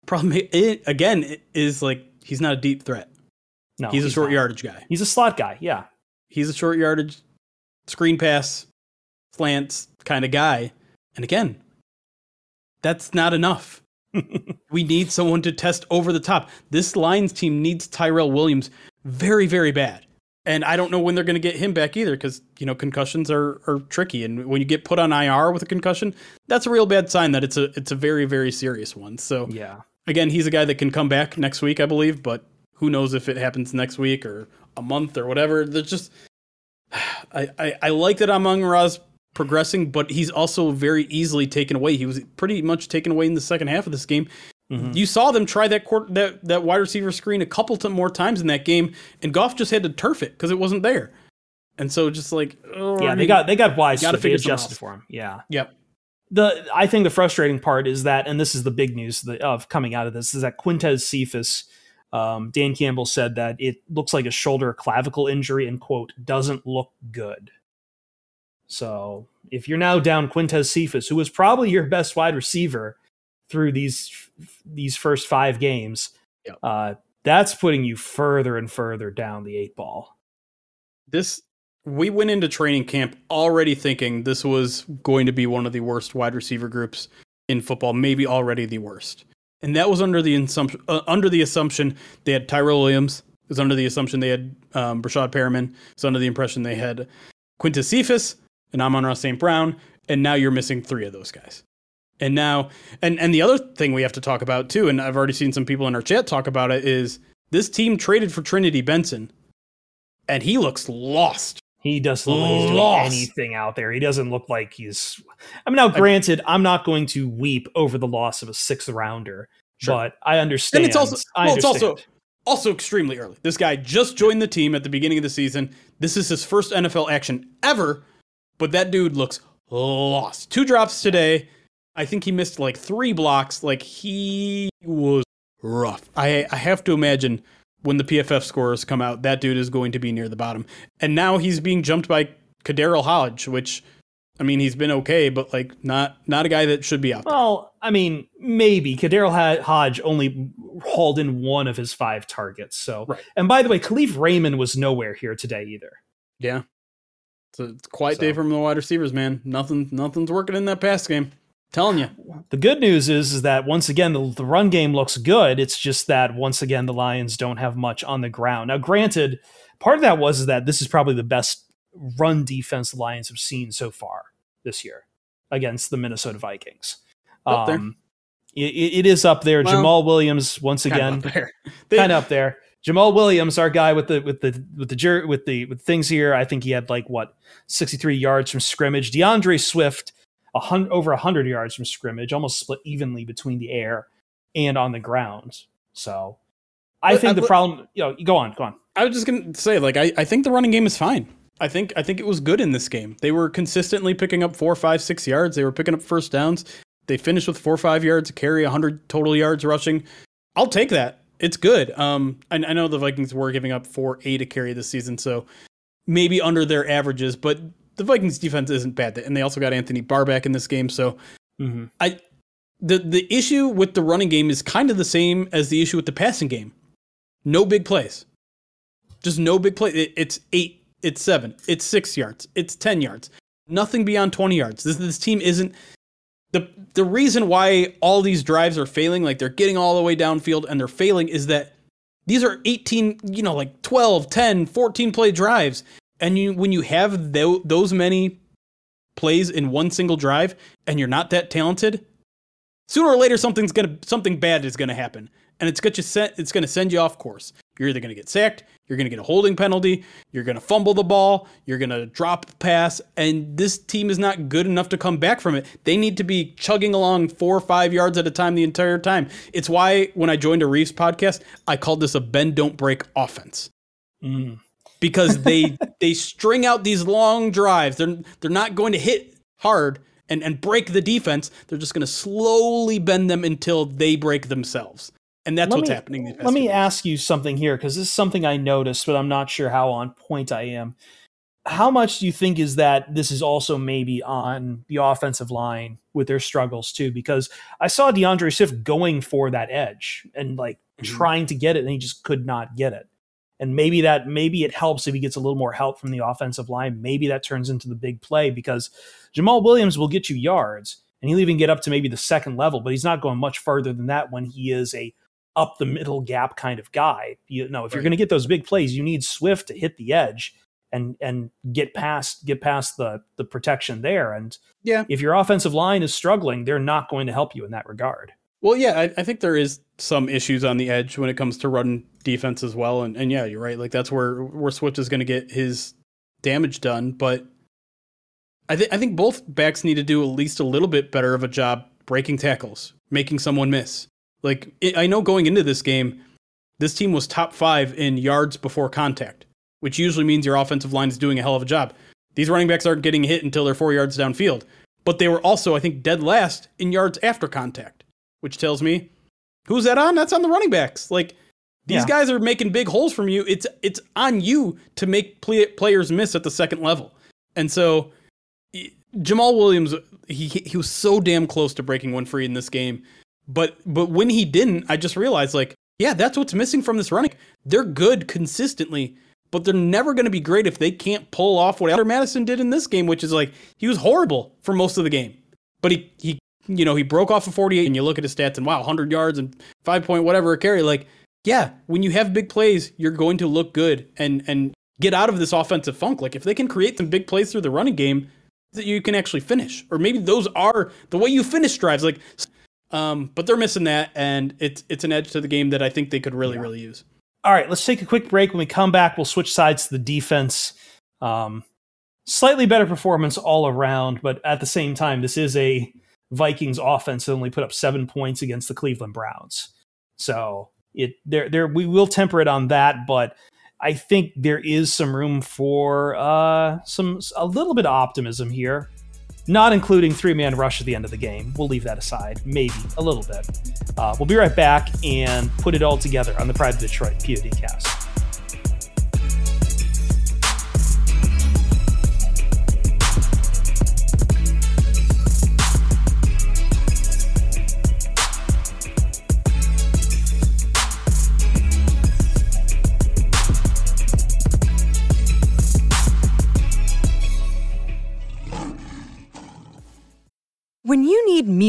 Problem it, again i- is like he's not a deep threat. No, he's a short not. yardage guy. He's a slot guy. Yeah. He's a short yardage, screen pass, slants kind of guy. And again, that's not enough. we need someone to test over the top. This Lions team needs Tyrell Williams very, very bad. And I don't know when they're going to get him back either because, you know, concussions are, are tricky. And when you get put on IR with a concussion, that's a real bad sign that it's a it's a very, very serious one. So Yeah. again, he's a guy that can come back next week, I believe, but who knows if it happens next week or a month or whatever. There's just I, I, I like that Amon Ra's progressing, but he's also very easily taken away. He was pretty much taken away in the second half of this game Mhm. You saw them try that court, that that wide receiver screen a couple more times in that game, and Goff just had to turf it because it wasn't there. And so just like oh, Yeah, I they got they got wise. gotta to figure adjusted for him. Yeah. Yep. the I think the frustrating part is that, and this is the big news that, of coming out of this, is that Quintez Cephus, um, Dan Campbell said that it looks like a shoulder clavicle injury and quote doesn't look good. So if you're now down Quintez Cephus, who was probably your best wide receiver through these these first five games, Yep. uh, that's putting you further and further down the eight ball. this we went into training camp already thinking this was going to be one of the worst wide receiver groups in football, maybe already the worst. And that was under the assumption uh, under the assumption they had Tyrell Williams. It was under the assumption they had um, Breshad Perriman. It was under the impression they had Quintez Cephus and Amon Ra St. Brown. And now you're missing three of those guys. And now, and and the other thing we have to talk about too, and I've already seen some people in our chat talk about it, is this team traded for Trinity Benson, and he looks lost. He doesn't look like he's doing anything out there. He doesn't look like he's. I mean, now granted, I'm not going to weep over the loss of a sixth rounder, Sure. but I understand. And it's also I well, it's also also extremely early. This guy just joined the team at the beginning of the season. This is his first NFL action ever, but that dude looks lost. Two drops today. I think he missed like three blocks. Like he was rough. I I have to imagine when the PFF scores come out, that dude is going to be near the bottom. And now he's being jumped by KhaDarel Hodge, which I mean he's been okay, but like not not a guy that should be out there. Well, I mean, maybe KhaDarel Hodge only hauled in one of his five targets. So, Right. and by the way, Kalif Raymond was nowhere here today either. Yeah. It's a, quiet day from the wide receivers, man. Nothing nothing's working in that pass game. Telling you. The good news is, is that once again the, the run game looks good. It's just that once again the Lions don't have much on the ground. Now, granted, part of that was is that this is probably the best run defense the Lions have seen so far this year against the Minnesota Vikings. Um, it, it is up there. Well, Jamaal Williams once Kind again of up there. Kind of up there. Jamaal Williams, our guy with the with the with the jer- with the with things here. I think he had like what sixty three yards from scrimmage. DeAndre Swift, a hun- over hundred yards from scrimmage, almost split evenly between the air and on the ground. So, I But- think uh, the problem. You know, go on, go on. I was just gonna say, like, I, I think the running game is fine. I think I think it was good in this game. They were consistently picking up four, five, six yards. They were picking up first downs. They finished with four five yards to carry, hundred total yards rushing. I'll take that. It's good. Um, I, I know the Vikings were giving up four A to carry this season, so maybe under their averages. But the Vikings defense isn't bad, and they also got Anthony Barr back in this game, so Mm-hmm. the the issue with the running game is kind of the same as the issue with the passing game. No big plays. Just no big play. It, it's eight. It's seven. It's six yards. It's ten yards. Nothing beyond twenty yards. This this team isn't the the reason why all these drives are failing. Like they're getting all the way downfield and they're failing is that these are 18 you know like 12 10 14 play drives and you when you have tho- those many plays in one single drive and you're not that talented sooner or later something's gonna something bad is gonna happen. And it's gonna set it's gonna send you off course. You're either gonna get sacked you're gonna get a holding penalty you're gonna fumble the ball you're gonna drop the pass and this team is not good enough to come back from it. They need to be chugging along four or five yards at a time the entire time. It's why when i joined a reeves podcast i called this a bend don't break offense. Mm. Because they they string out these long drives. They're they're not going to hit hard and and break the defense. They're just going to slowly bend them until they break themselves. And that's Let what's me- happening. Let me ask you something here because this is something I noticed, but I'm not sure how on point I am. How much do you think is that this is also maybe on the offensive line with their struggles too? Because I saw DeAndre Swift going for that edge and like Mhm. trying to get it, and he just could not get it. And maybe that maybe it helps if he gets a little more help from the offensive line. Maybe that turns into the big play because Jamaal Williams will get you yards and he'll even get up to maybe the second level, but he's not going much further than that when he is a up the middle gap kind of guy. You know, if you're going to get those big plays, you need Swift to hit the edge and and get past get past the the protection there. And Yeah. if your offensive line is struggling, they're not going to help you in that regard. Well, yeah, I, I think there is some issues on the edge when it comes to run defense as well. And and yeah, you're right. Like that's where where Swift is going to get his damage done. But I think I think both backs need to do at least a little bit better of a job breaking tackles, making someone miss. Like I know going into this game, this team was top five in yards before contact, which usually means your offensive line is doing a hell of a job. These running backs aren't getting hit until they're four yards downfield, but they were also, I think, dead last in yards after contact, which tells me who's that on? That's on the running backs. Like these yeah. guys are making big holes from you. It's it's on you to make play, players miss at the second level, and so Jamaal Williams, he he was so damn close to breaking one free in this game, but but when he didn't, I just realized like, yeah, that's what's missing from this running. They're good consistently, but they're never going to be great if they can't pull off what Alexander Mattison did in this game, which is like he was horrible for most of the game, but he he you know he broke off a 48, and you look at his stats and wow, 100 yards and five point whatever a carry, like yeah, when you have big plays, you're going to look good and and get out of this offensive funk. Like if they can create some big plays through the running game that you can actually finish. Or maybe those are the way you finish drives. Like, um, but they're missing that, and it's it's an edge to the game that I think they could really yeah. really use. All right, let's take a quick break. When we come back, we'll switch sides to the defense. Um, slightly better performance all around, but at the same time, this is a Vikings offense that only put up seven points against the Cleveland Browns. So it there there we will temper it on that, but I think there is some room for uh, some a little bit of optimism here, not including three man rush at the end of the game. We'll leave that aside, maybe a little bit. Uh, we'll be right back and put it all together on the Pride of Detroit POD cast.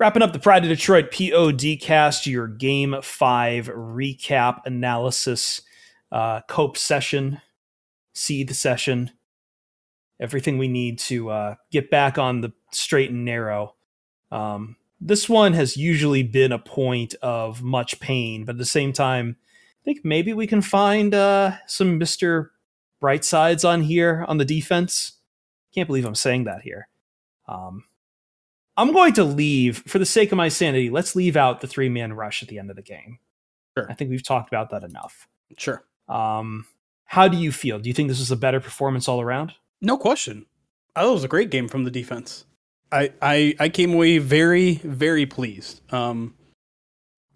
Wrapping up the Pride of Detroit POD cast, your game five recap analysis, uh, cope session, seed session, everything we need to uh, get back on the straight and narrow. Um, this one has usually been a point of much pain, but at the same time, I think maybe we can find uh, some Mr. Bright sides on here on the defense. Can't believe I'm saying that here. Um, I'm going to leave for the sake of my sanity. Let's leave out the three man rush at the end of the game. Sure. I think we've talked about that enough. Sure. Um, how do you feel? Do you think this was a better performance all around? No question. I thought it was a great game from the defense. I I, I came away very very pleased. Um,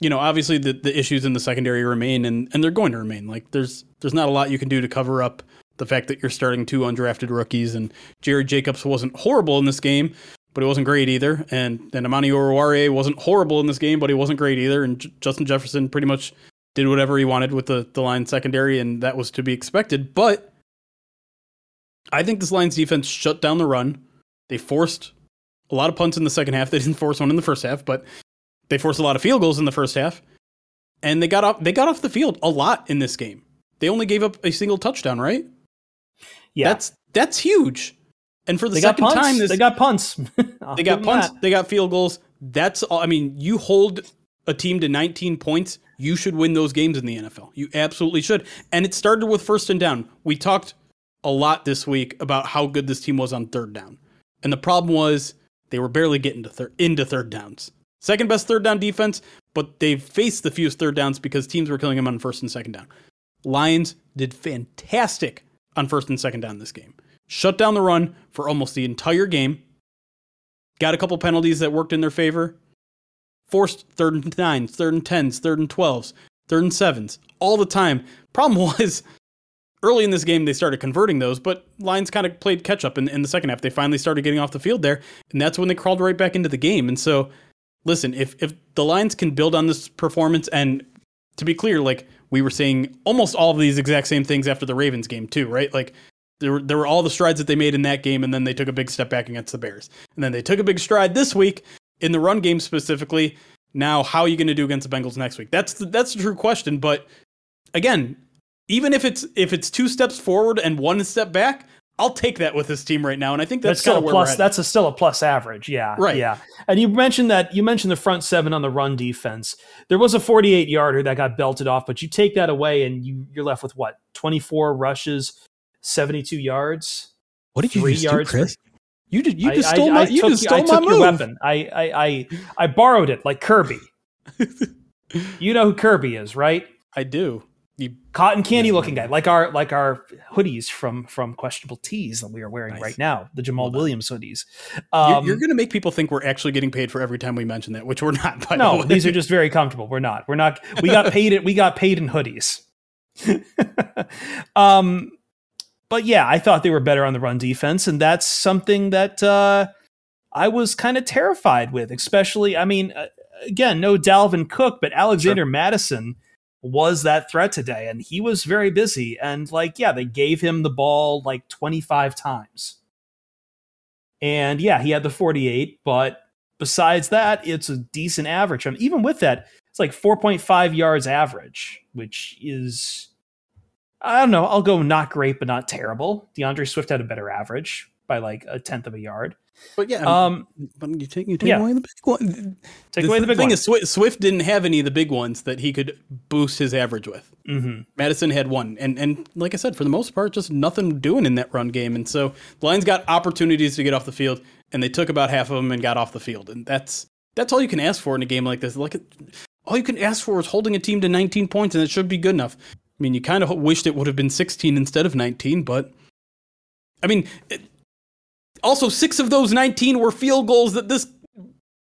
you know, obviously the, the issues in the secondary remain, and and they're going to remain. Like there's there's not a lot you can do to cover up the fact that you're starting two undrafted rookies, and Jared Jacobs wasn't horrible in this game, but he wasn't great either. And then Amani Oruwariye wasn't horrible in this game, but he wasn't great either. And J- Justin Jefferson pretty much did whatever he wanted with the, the line secondary, and that was to be expected. But I think this Lions defense shut down the run. They forced a lot of punts in the second half. They didn't force one in the first half, but they forced a lot of field goals in the first half. And they got off they got off the field a lot in this game. They only gave up a single touchdown, right? Yeah. That's that's huge. And for the they second time, this, they got punts. they got punts. That. They got field goals. That's all. I mean, you hold a team to 19 points, you should win those games in the NFL. You absolutely should. And it started with first and down. We talked a lot this week about how good this team was on third down. And the problem was they were barely getting to thir- into third downs. Second best third down defense, but they faced the fewest third downs because teams were killing them on first and second down. Lions did fantastic on first and second down this game shut down the run for almost the entire game, got a couple penalties that worked in their favor, forced third and nines, third and tens, third and twelves, third and sevens all the time. Problem was, early in this game, they started converting those, but Lions kind of played catch up in, in the second half. They finally started getting off the field there, and that's when they crawled right back into the game. And so, listen, if, if the Lions can build on this performance, and to be clear, like we were saying almost all of these exact same things after the Ravens game, too, right? Like there were, there were all the strides that they made in that game, and then they took a big step back against the Bears. And then they took a big stride this week in the run game specifically. Now, how are you going to do against the Bengals next week? That's the, that's the true question. But again, even if it's if it's two steps forward and one step back, I'll take that with this team right now. And I think that's, that's still a plus. That's a still a plus average. Yeah, Right. Yeah, and you mentioned that you mentioned the front seven on the run defense. There was a 48 yarder that got belted off, but you take that away and you you're left with what 24 rushes, 72 yards. what did you just yards do, Chris? You just you just I- stole I my you took- just stole I my took move. your weapon. I, I I I borrowed it like Kirby. you know who Kirby is, right? I do. You Cotton candy Yeah. looking guy, like our like our hoodies from from Questionable Teez that we are wearing Nice. right now, the Jamal Well. Williams hoodies. you're, Um, you're going to make people think we're actually getting paid for every time we mention that, which we're not. The no, way. these are just very comfortable. We're not. We're not. We got paid. It. We got paid in hoodies. um, but yeah, I thought they were better on the run defense, and that's something that uh, I was kind of terrified with. Especially, I mean, uh, again, no Dalvin Cook, but Alexander Mattison was that threat today, and he was very busy. And like, yeah, they gave him the ball like twenty five times, and yeah, he had the forty eight, but besides that, it's a decent average. I mean, even with that, it's like 4.5 yards average, which is, I don't know, I'll go not great, but not terrible. DeAndre Swift had a better average by like a tenth of a yard. but yeah, Um, but you take you take yeah. away the big one. take away the big thing one. is Swift, Swift didn't have any of the big ones that he could boost his average with. hmm Mattison had one, and and like I said, for the most part, just nothing doing in that run game. And so the Lions got opportunities to get off the field, and they took about half of them and got off the field. And that's that's all you can ask for in a game like this. Like all you can ask for is holding a team to 19 points, and it should be good enough. I mean, you kind of wished it would have been 16 instead of 19, but I mean, it, also six of those 19 were field goals that this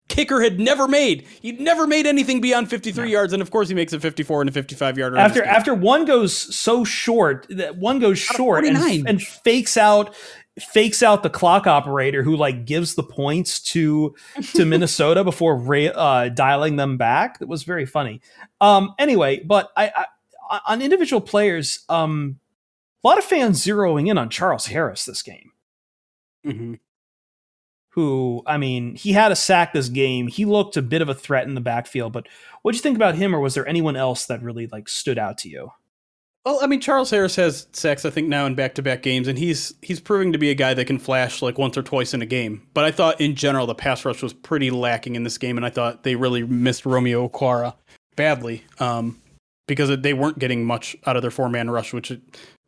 kicker had never made. He'd never made anything beyond 53 yards, and of course he makes a 54 and a 55 yarder. After after one goes so short that one goes short and, and fakes out fakes out the clock operator who like gives the points to to Minnesota before ra- uh, dialing them back. That was very funny. Um, anyway, but I, I on individual players, um, a lot of fans zeroing in on Charles Harris this game. Mhm. Who I mean, he had a sack this game. He looked a bit of a threat in the backfield. But what do you think about him, or was there anyone else that really like stood out to you? Well, I mean, Charles Harris has sacks, I think, now in back-to-back games, and he's he's proving to be a guy that can flash like once or twice in a game. But I thought, in general, the pass rush was pretty lacking in this game, and I thought they really missed Romeo Okwara badly um, because they weren't getting much out of their four-man rush, which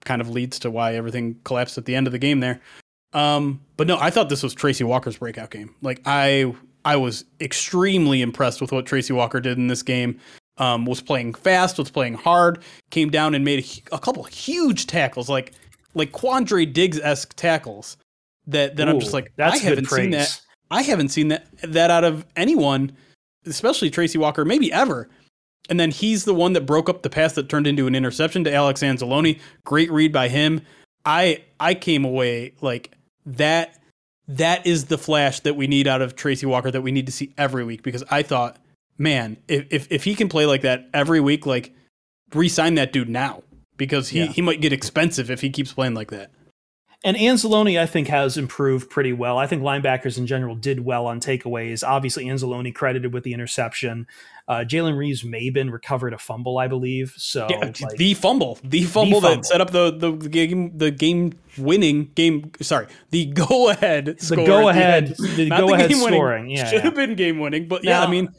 kind of leads to why everything collapsed at the end of the game there. Um, but no, I thought this was Tracy Walker's breakout game. Like I, I was extremely impressed with what Tracy Walker did in this game. Um, was playing fast, was playing hard, came down and made a, a couple huge tackles, like like Quandre Diggs esque tackles. That that I'm just like I haven't seen that. I haven't seen that that out of anyone, especially Tracy Walker, maybe ever. And then he's the one that broke up the pass that turned into an interception to Alex Anzalone. Great read by him. I I came away like that that is the flash that we need out of Tracy Walker that we need to see every week because I thought, man, if if, if he can play like that every week, like re-sign that dude now because he, Yeah. he might get expensive if he keeps playing like that. And Anzalone, I think, has improved pretty well. I think linebackers in general did well on takeaways. Obviously, Anzalone credited with the interception. Uh, Jalen Reeves-Maybin recovered a fumble, I believe. So, Yeah, like, the fumble, the fumble fumble. that set up the, the game, the game winning game. Sorry, the go ahead, the go ahead, the go ahead scoring. Yeah, should yeah. have been game winning, but yeah, I mean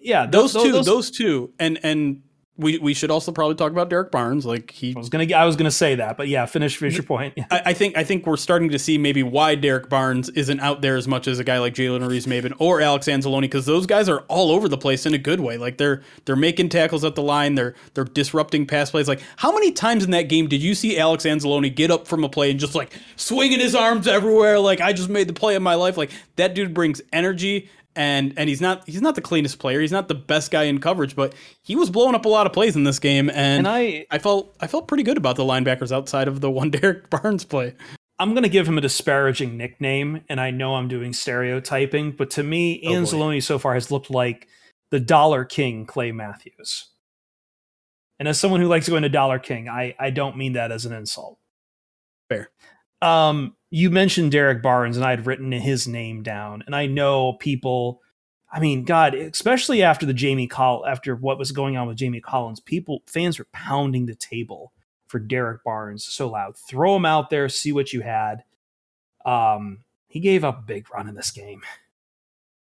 yeah. those tho- two, those- those two, and and we we should also probably talk about Derrick Barnes. Like he, I was gonna, I was gonna say that, but yeah, finish, finish your point. Yeah. I, I think I think we're starting to see maybe why Derrick Barnes isn't out there as much as a guy like Jalen Reeves-Maybin or Alex Anzalone because those guys are all over the place in a good way. Like they're they're making tackles at the line, they're they're disrupting pass plays. Like how many times in that game did you see Alex Anzalone get up from a play and just like swinging his arms everywhere? Like I just made the play of my life. Like that dude brings energy. And and he's not he's not the cleanest player. He's not the best guy in coverage, but he was blowing up a lot of plays in this game. And, And I, I felt I felt pretty good about the linebackers outside of the one Derrick Barnes play. I'm going to give him a disparaging nickname, and I know I'm doing stereotyping, but to me, Oh, boy. Anzalone so far has looked like the Dollar King Clay Matthews. And as someone who likes going to Dollar King, I, I don't mean that as an insult. Fair. Um, you mentioned Derrick Barnes, and I had written his name down, and I know people. I mean, God, especially after the Jamie Call after what was going on with Jamie Collins, people fans were pounding the table for Derrick Barnes so loud. Throw him out there, see what you had. Um, he gave up a big run in this game.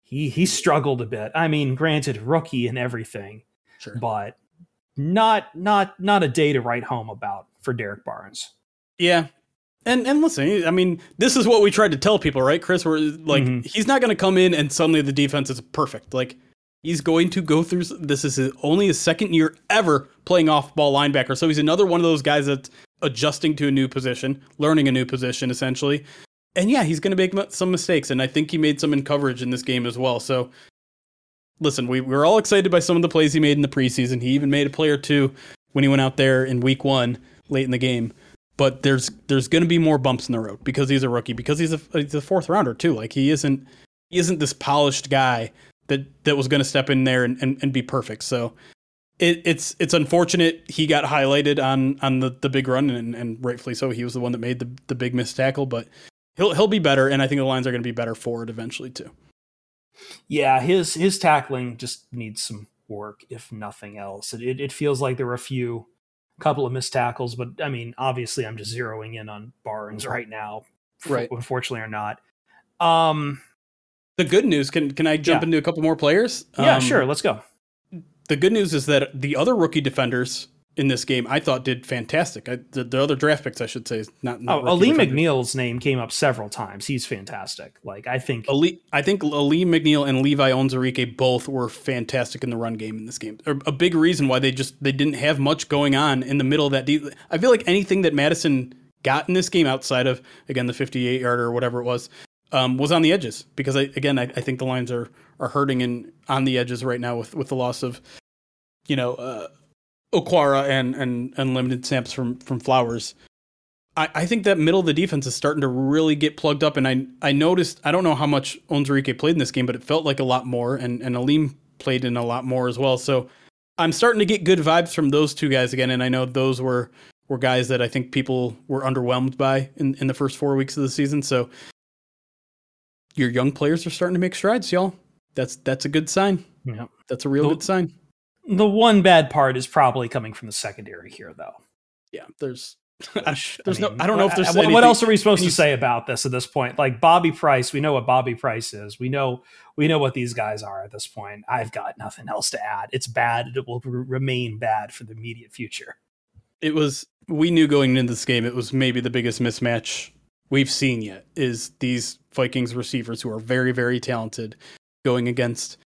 He he struggled a bit. I mean, granted, rookie and everything, Sure. but not not not a day to write home about for Derrick Barnes. Yeah. And and listen, I mean, this is what we tried to tell people, right, Chris? We're like, Mhm. he's not going to come in and suddenly the defense is perfect. Like, he's going to go through. This is his, only his second year ever playing off ball linebacker, so he's another one of those guys that's adjusting to a new position, learning a new position, essentially. And yeah, he's going to make some mistakes, and I think he made some in coverage in this game as well. So, listen, we we're all excited by some of the plays he made in the preseason. He even made a play or two when he went out there in week one, late in the game but there's there's going to be more bumps in the road because he's a rookie because he's a he's a fourth rounder too. Like he isn't he isn't this polished guy that that was going to step in there and, and, and be perfect. So it, it's it's unfortunate he got highlighted on on the, the big run and, and rightfully so. He was the one that made the, the big missed tackle but he'll he'll be better and I think the lines are going to be better for it eventually too. Yeah, his his tackling just needs some work, if nothing else. It it, it feels like there were a few couple of missed tackles, but I mean, obviously, I'm just zeroing in on Barnes right now. Right. Unfortunately, or not. Um. the good news can can I jump Yeah. into a couple more players Yeah. Um, sure. Let's go. the good news is that the other rookie defenders in this game I thought did fantastic. I, the, the other draft picks, I should say, not. not Oh, Ali. McNeill's name came up several times. He's fantastic. Like I think. Ali, I think Ali McNeill and Levi Onwuzurike both were fantastic in the run game in this game. A a big reason why they just they didn't have much going on in the middle of that. Deep. I feel like anything that Mattison got in this game outside of again the 58 yarder or whatever it was um, was on the edges because I, again I, I think the lines are are hurting and on the edges right now with with the loss of you know uh, Okwara and and and limited snaps from from Flowers. I, I think that middle of the defense is starting to really get plugged up, and I I noticed I don't know how much Onwuzurike played in this game, but it felt like a lot more, and and Alim played in a lot more as well. So I'm starting to get good vibes from those two guys again, and I know those were were guys that I think people were underwhelmed by in in the first four weeks of the season. So your young players are starting to make strides, y'all. That's that's a good sign. Yeah. That's a real Well- good sign. The one bad part is probably coming from the secondary here, though. Yeah, there's I, Which, there's mean, no I don't know if there's what, what else are we supposed to say about this at this point? Like Bobby Price, we know what Bobby Price is. We know we know what these guys are at this point. I've got nothing else to add. It's bad. It will remain bad for the immediate future. it was we knew going into this game it was maybe the biggest mismatch we've seen yet is these Vikings receivers who are very very talented going against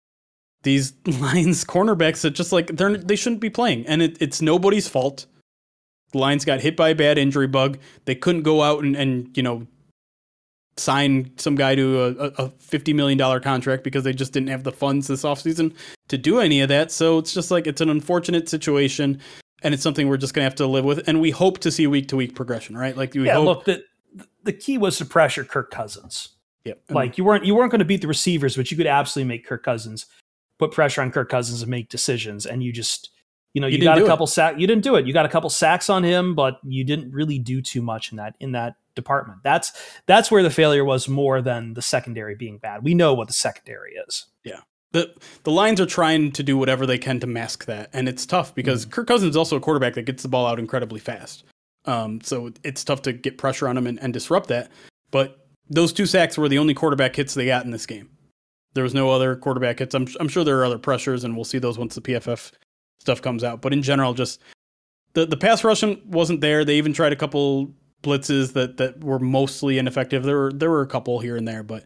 these Lions cornerbacks that just like they're they shouldn't be playing and it, it's nobody's fault. The Lions got hit by a bad injury bug. They couldn't go out and, and you know sign some guy to a, a $50 million contract because they just didn't have the funds this offseason to do any of that. So it's just like it's an unfortunate situation and it's something we're just gonna have to live with. And we hope to see week to week progression, right? Like we yeah, hope. look, the the key was to pressure Kirk Cousins. Yep. Like you weren't you weren't going to beat the receivers, but you could absolutely make Kirk Cousins put pressure on Kirk Cousins and make decisions. And you just you know You you, got a couple sacks. you didn't do it. You got a couple sacks on him, but you didn't really do too much in that in that department. That's that's where the failure was more than the secondary being bad. We know what the secondary is. Yeah. The the Lions are trying to do whatever they can to mask that, and it's tough because Kirk Cousins is also a quarterback that gets the ball out incredibly fast. Um, so it's tough to get pressure on him and, and disrupt that. But those two sacks were the only quarterback hits they got in this game. There was no other quarterback hits. I'm I'm sure there are other pressures, and we'll see those once the PFF stuff comes out. But in general, just the the pass rushing wasn't there. They even tried a couple blitzes that that were mostly ineffective. There were there were a couple here and there, but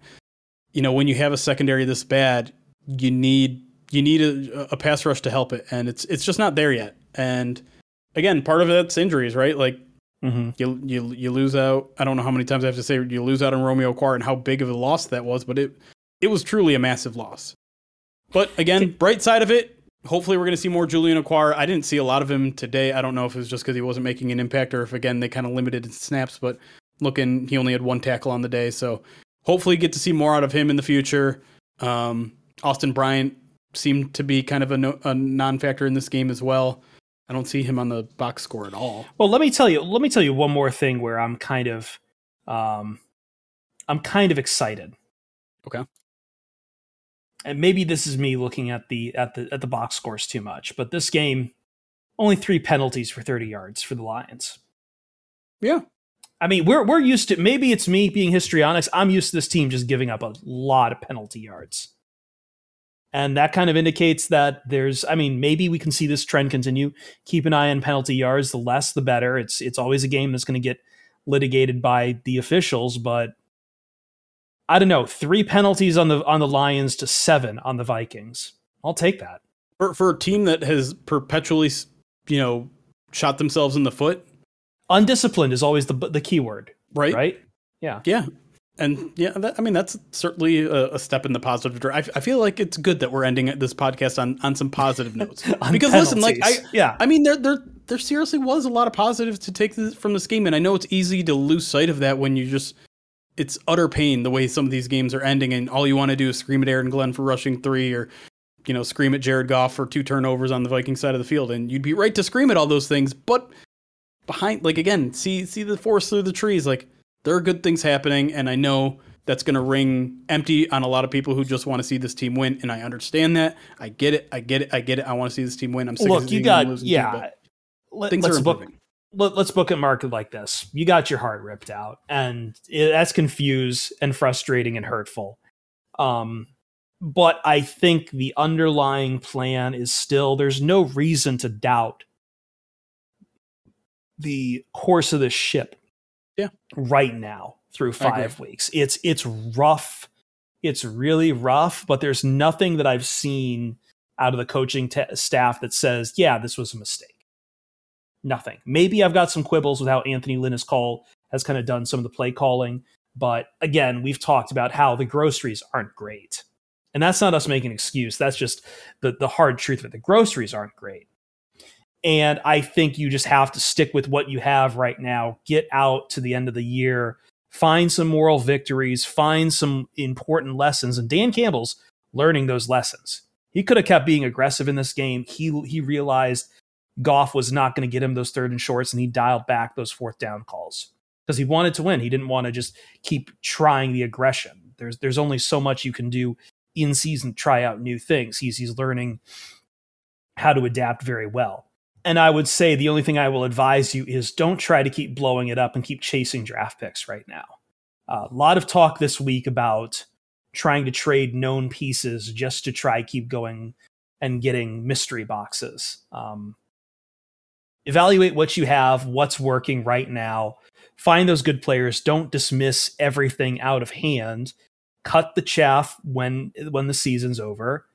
you know when you have a secondary this bad, you need you need a, a pass rush to help it, and it's it's just not there yet. And again, part of that's injuries, right? Like Mm-hmm. you you you lose out. I don't know how many times I have to say you lose out on Romeo Okwara and how big of a loss that was, but it it was truly a massive loss. But again, bright side of it, hopefully we're going to see more Julian Okwara. I didn't see a lot of him today. I don't know if it was just because he wasn't making an impact or if again they kind of limited his snaps. But looking, he only had one tackle on the day, so hopefully get to see more out of him in the future. Um, Austin Bryant seemed to be kind of a, no, a non-factor in this game as well. I don't see him on the box score at all. Well, let me tell you. Let me tell you one more thing where I'm kind of, um, I'm kind of excited. Okay. And maybe this is me looking at the at the at the box scores too much, but this game only three penalties for 30 yards for the Lions. Yeah. I mean, we're we're used to maybe it's me being histrionics. I'm used to this team just giving up a lot of penalty yards. And that kind of indicates that there's I mean, maybe we can see this trend continue. Keep an eye on penalty yards, the less the better. It's it's always a game that's going to get litigated by the officials, but I don't know, 3 penalties on the on the Lions to 7 on the Vikings. I'll take that. For for a team that has perpetually, you know, shot themselves in the foot, undisciplined is always the the key word, right? Right? Yeah. Yeah. And yeah, that, I mean that's certainly a, a, step in the positive direction. I, I, feel like it's good that we're ending this podcast on, on some positive notes. because penalties. listen, like I yeah, I mean there there there seriously was a lot of positives to take this, from this game, and I know it's easy to lose sight of that when you just it's utter pain the way some of these games are ending, and all you want to do is scream at Aaron Glenn for rushing three, or you know scream at Jared Goff for two turnovers on the Viking side of the field, and you'd be right to scream at all those things, but behind like again see see the forest through the trees like there are good things happening and i know that's going to ring empty on a lot of people who just want to see this team win and i understand that. I get it i get it i get it i want to see this team win. I'm sick look of you got yeah Let, things are book let, us book it market like this. You got your heart ripped out and it, that's confused and frustrating and hurtful. Um but i think the underlying plan is still there's no reason to doubt the course of the ship yeah. right now through five weeks. It's it's rough. It's really rough but there's nothing that i've seen out of the coaching t- staff that says yeah this was a mistake nothing maybe i've got some quibbles with how anthony lynn has called has kind of done some of the play calling but again we've talked about how the groceries aren't great and that's not us making an excuse that's just the, the hard truth it the groceries aren't great and I think you just have to stick with what you have right now. Get out to the end of the year, find some moral victories, find some important lessons. And Dan Campbell's learning those lessons. He could have kept being aggressive in this game. He he realized Goff was not going to get him those third and shorts, and he dialed back those fourth down calls because he wanted to win. He didn't want to just keep trying the aggression. There's there's only so much you can do in season. Try out new things. He's he's learning how to adapt very well. And I would say the only thing I will advise you is don't try to keep blowing it up and keep chasing draft picks right now. Uh, a lot of talk this week about trying to trade known pieces just to try keep going and getting mystery boxes. Um, evaluate what you have, what's working right now. Find those good players. Don't dismiss everything out of hand. Cut the chaff when when the season's over,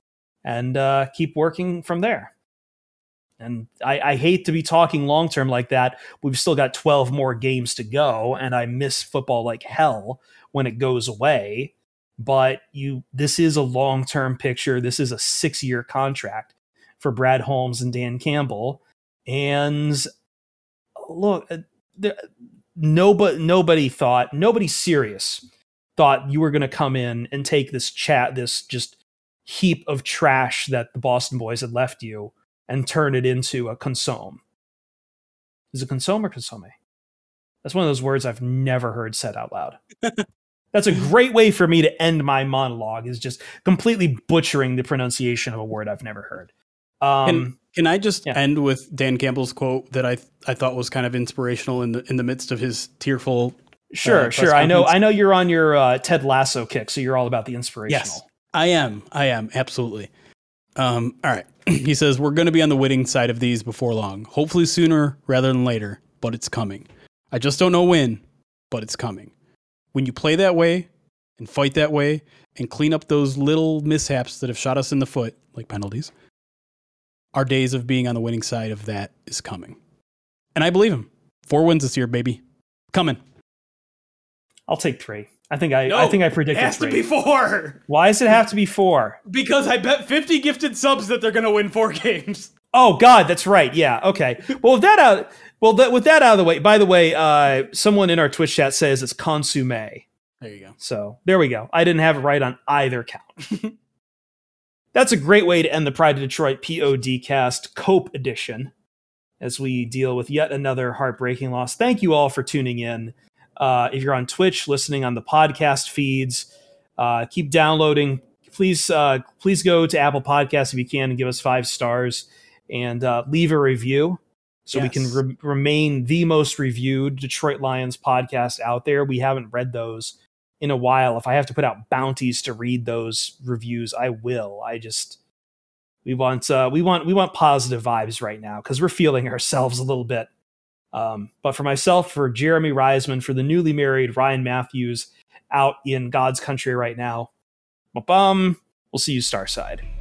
and uh, keep working from there. And I, I hate to be talking long term like that. We've still got 12 more games to go, and I miss football like hell when it goes away. But you, this is a long term picture. This is a six year contract for Brad Holmes and Dan Campbell. And look, uh, there, nobody, nobody thought, nobody serious thought you were going to come in and take this chat, this just heap of trash that the Boston boys had left you and turn it into a consomme. Is it consomme or consomme? That's one of those words I've never heard said out loud. That's a great way for me to end my monologue is just completely butchering the pronunciation of a word I've never heard. Um, can, can I just yeah. end with Dan Campbell's quote that I I thought was kind of inspirational in the in the midst of his tearful Sure, uh, sure. I know I know you're on your uh, Ted Lasso kick, so you're all about the inspirational. Yes, I am. I am absolutely. Um, all right. he says, We're going to be on the winning side of these before long. Hopefully sooner rather than later, but it's coming. I just don't know when, but it's coming. When you play that way and fight that way and clean up those little mishaps that have shot us in the foot, like penalties, our days of being on the winning side of that is coming. And I believe him. Four wins this year, baby. Coming. I'll take three. I think I, no, I think I predicted. It has three. to be four. Why does it have to be four? Because I bet fifty gifted subs that they're going to win four games. Oh God, that's right. Yeah. Okay. Well, with that out, well, that, with that out of the way. By the way, uh, someone in our Twitch chat says it's consomme. There you go. So there we go. I didn't have it right on either count. that's a great way to end the Pride of Detroit POD cast Cope edition as we deal with yet another heartbreaking loss. Thank you all for tuning in. Uh, if you're on Twitch, listening on the podcast feeds, uh, keep downloading, please uh, please go to Apple Podcasts if you can and give us five stars and uh, leave a review so yes. we can re- remain the most reviewed Detroit Lions podcast out there. We haven't read those in a while. If I have to put out bounties to read those reviews, I will. I just we want uh, we want we want positive vibes right now because we're feeling ourselves a little bit. Um, but for myself, for Jeremy Reisman, for the newly married Ryan Mathews out in God's country right now, bum. We'll see you Starside.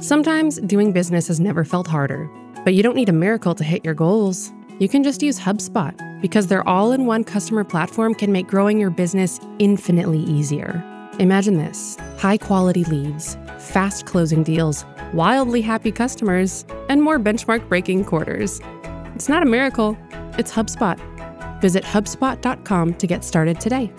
Sometimes doing business has never felt harder, but you don't need a miracle to hit your goals. You can just use HubSpot because their all in one customer platform can make growing your business infinitely easier. Imagine this high quality leads, fast closing deals, wildly happy customers, and more benchmark breaking quarters. It's not a miracle, it's HubSpot. Visit HubSpot.com to get started today.